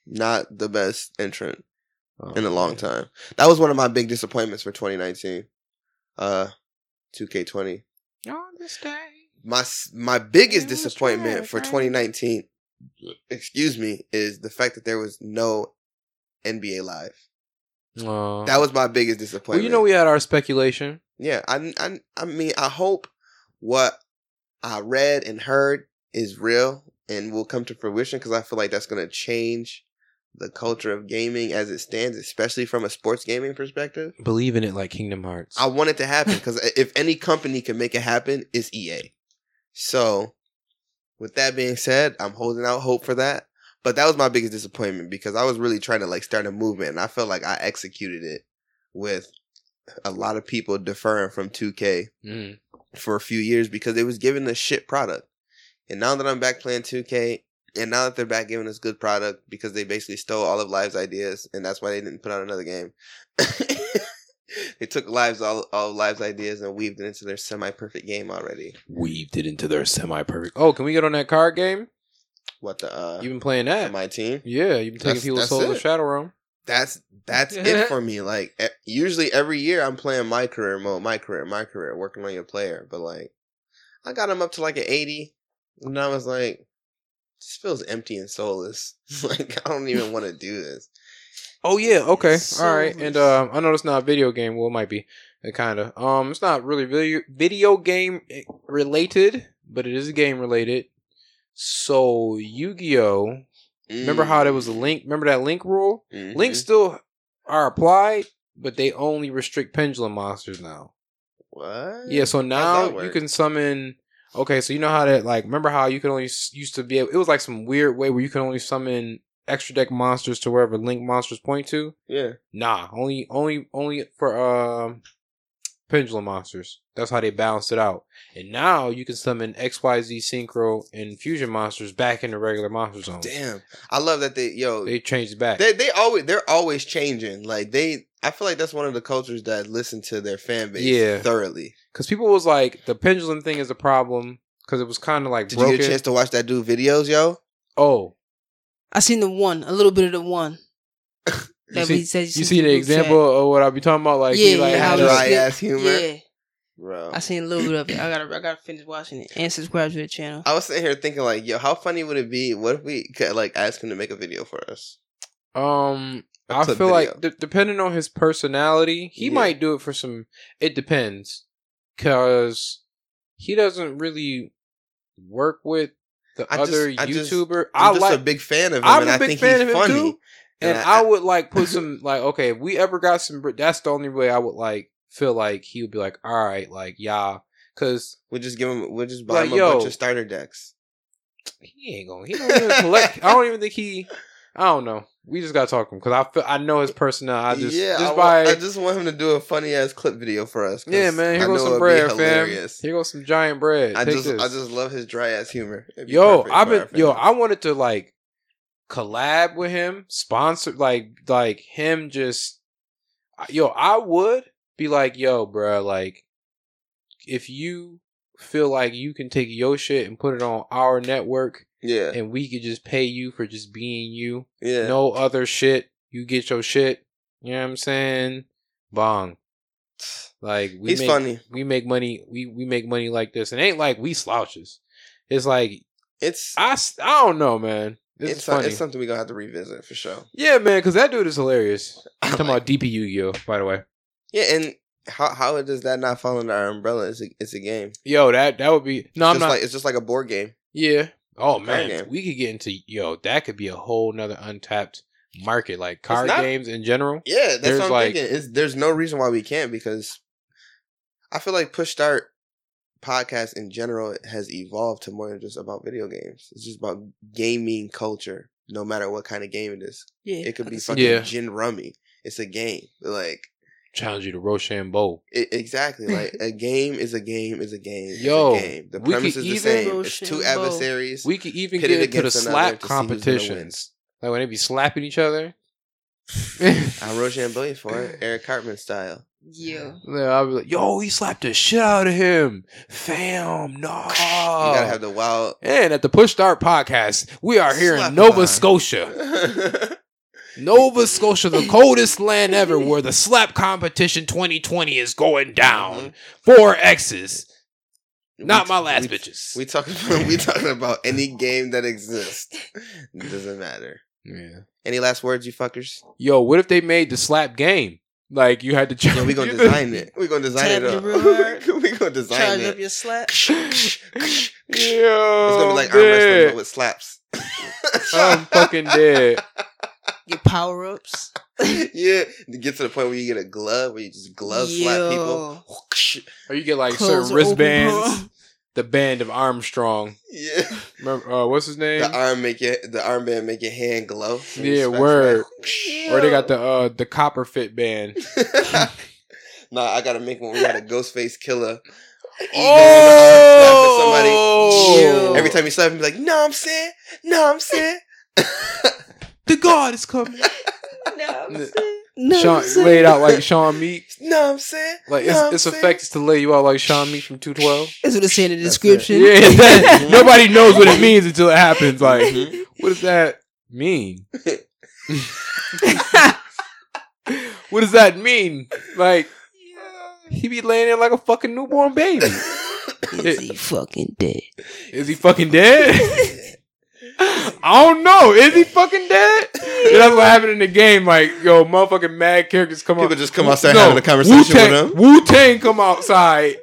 not the best entrant Oh, in a long man. time. That was one of my big disappointments for 2019. Uh, 2K20. On this day. My my biggest disappointment right, for right. 2019, excuse me, is the fact that there was no NBA Live. Uh, That was my biggest well, disappointment. you know, we had our speculation. yeah, I, I I mean, I hope what I read and heard is real and will come to fruition because I feel like that's going to change the culture of gaming as it stands, especially from a sports gaming perspective. Believe in it like Kingdom Hearts. I want it to happen because if any company can make it happen, it's EA. So, with that being said, I'm holding out hope for that. But that was my biggest disappointment because I was really trying to like start a movement, and I felt like I executed it with a lot of people deferring from 2K Mm. for a few years because they was giving us shit product. And now that I'm back playing 2K, and now that they're back giving us good product because they basically stole all of Live's ideas, and that's why they didn't put out another game. they took Live's all, all of Live's ideas and weaved it into their semi-perfect game already. Weaved it into their semi perfect. Oh, can we get on that card game? What the uh, You've been playing that? my team? yeah, you've been taking That's- people's souls to. Shadow Realm. That's that's it for me. Like usually every year I'm playing my career mode, my career, my career, working on your player. But like I got him up to like an 80, and I was like, this feels empty and soulless. like I don't even want to do this. Oh yeah, okay, So- all right. And um, I know it's not a video game. Well, it might be, kind of. Um, it's not really video video game eh, related, but it is game related. So Yu Gi Oh. Remember how there was a link? Remember that link rule? Mhm. Links still are applied, but they only restrict pendulum monsters now. What? Yeah, so now you can summon. Okay, so you know how that like remember how you could only used to be able, it was like some weird way where you could only summon extra deck monsters to wherever link monsters point to. Yeah. Nah, only only only for um pendulum monsters. That's how they balanced it out. And now you can summon XYZ synchro and fusion monsters back into regular monster zones. Damn. I love that they yo They changed it back. they they always they're always changing. Like they I feel like that's one of the cultures that listen to their fan base Yeah. thoroughly. Cuz people was like the pendulum thing is a problem cuz it was kind of like Did broken. you get a chance to watch that dude videos, yo? oh, I seen the one, a little bit of the one. you That see, he said he you see the group example of what I be talking about like he Yeah, like yeah, how a- it's- dry yeah, ass humor. Yeah, Bro. I seen a little bit of it. I gotta, I gotta finish watching it and subscribe to the channel. I was sitting here thinking like, yo, how funny would it be? What if we could like ask him to make a video for us? Um, A I clip feel like d- depending on his personality, he Yeah. might do it for some. It depends, cause he doesn't really work with the I other I just- YouTuber. I'm I just a big fan of him, I'm and a I big think fan he's of him, funny. too. and I, would like put some like okay. If we ever got some, that's the only way I would like feel like he would be like, all right, like yeah, cause we'll just give him. We'll just buy Like, him a yo. bunch of starter decks. he ain't gonna. He don't even collect. I don't even think he. I don't know. We just gotta talk to him because I feel I know his personality. I just yeah, just I, by I just want him to do a funny ass clip video for us. Yeah, man. Here I goes some bread, fam. Here goes some giant bread. I Take just, this. I just love his dry ass humor. Yo, I've been, yo. I wanted to like collab with him, sponsor, like, like him. Just, yo, I would be like, yo, bro, like, if you feel like you can take your shit and put it on our network, yeah, and we could just pay you for just being you, yeah. no other shit. You get your shit. You know what I'm saying? Bong. Like we he's make, funny. we make money we we make money like this. It ain't like we slouches. It's like It's I, s- I don't know, man. This it's, funny. it's something we gonna have to revisit for sure. yeah, man, because that dude is hilarious. I'm talking Like- about DP Yu-Gi-Oh, by the way. Yeah, and how how does that not fall under our umbrella? It's a it's a game. Yo, that that would be no, I'm not. like it's just like a board game. yeah. Oh man, game. we could get into yo. That could be a whole nother untapped market, like card not- games in general. Yeah, that's There's what I'm like- thinking. It's, there's no reason why we can't because I feel like Push Start podcast in general has evolved to more than just about video games. It's just about gaming culture, no matter what kind of game it is. Yeah, It could be fucking Yeah. gin rummy. It's a game. Like Challenge you to Rochambeau. it, exactly, like a game is a game is a game. Yo, a game. The we premise could is the even- same. It's two adversaries. We could even Pitted get into the slap to see who's gonna win. competitions. Like when they be slapping each other. I Rochambeau for it, Eric Cartman style. Yeah. Yeah, I'll be like, yo, he slapped the shit out of him. Fam, no. You gotta have the wild. and at the Push Start podcast, we are here Slap in Nova line. Scotia. Nova Scotia, the coldest land ever, where the slap competition 2020 is going down. Four X's. Not We- my last we- bitches. We talking about we talking about any game that exists. It doesn't matter. yeah. Any last words, you fuckers? Yo, what if they made the slap game? Like you had to Yeah, we gonna design it. We gonna design Tap it it up. real hard. we gonna design Charge it. up your slap. it's gonna be like arm wrestling but with slaps. I'm fucking dead. Get power ups. yeah, to get to the point where you get a glove where you just glove slap people. Or you get like Clothes certain wristbands. the band of Armstrong. Yeah, Remember, uh, what's his name? the arm make your the armband make your hand glow. Yeah, Smack, word. Or they got the uh the copper fit band. nah, I gotta make one. We got a Ghostface Killah. Oh! somebody! Every time you slap him, be like, "No, I'm saying, no, I'm saying." the God is coming. No, Sean sir. laid out like Sean Meek. No, I'm saying. Like no, I'm it's, it's saying. effective to lay you out like Sean Meek from two twelve. That's what it's saying in the That's description. Yeah, that, nobody knows what it means until it happens. Like, what does that mean? what does that mean? Like, he be laying there like a fucking newborn baby. Is he fucking dead? Is he fucking dead? I don't know. Is he fucking dead? Yeah, that's what happened in the game. Like, yo, motherfucking mad characters come out. People out. just come outside having a conversation Wu-Tang, with them. Wu Tang come outside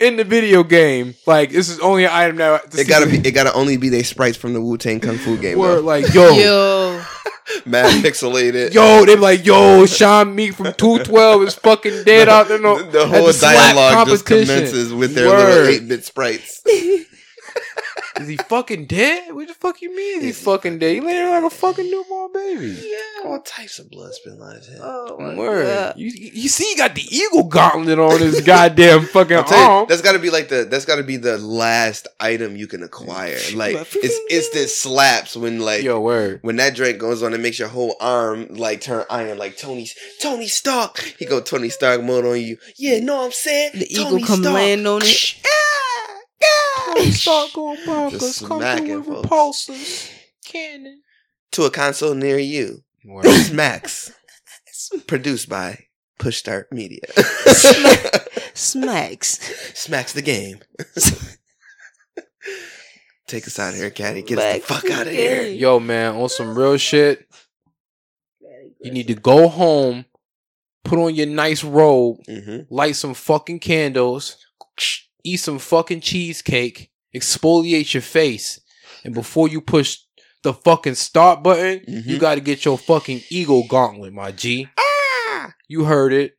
in the video game. Like, this is only an item now. It gotta be. It gotta only be they sprites from the Wu Tang Kung Fu game. Where like, yo, Yo, Mad pixelated. yo, they be like, yo, Sean Meek from two twelve is fucking dead out there. No, the, the whole slap dialogue just commences with their Word. little eight bit sprites. Is he fucking dead? What the fuck you mean? He's Is he fucking dead. He laying there like a fucking newborn baby. Yeah. All types of blood spilling out his head. oh my Word. God. You, you see, he got the eagle gauntlet on his goddamn fucking I'll tell you, arm. that's got to be like the that's got to be the last item you can acquire. Like it's instant slaps when like Yo, word. when that drink goes on, it makes your whole arm like turn iron. Like Tony Tony Stark, he go Tony Stark mode on you. Yeah, know what I'm saying? The eagle Tony come Stark. land on it. Tony Stark going bonkers. Just Come through with repulsors. Cannon. to a console near you. Word. Smacks, produced by Push Start Media. Smacks. Smacks the game. Take us out of here, Caddy. Get us the fuck out of the here. Yo, man, on some real shit, you need to go home, put on your nice robe, Mm-hmm. light some fucking candles, eat some fucking cheesecake, exfoliate your face, and before you push the fucking start button, you Mhm. got to get your fucking eagle gauntlet, my G. Ah! You heard it.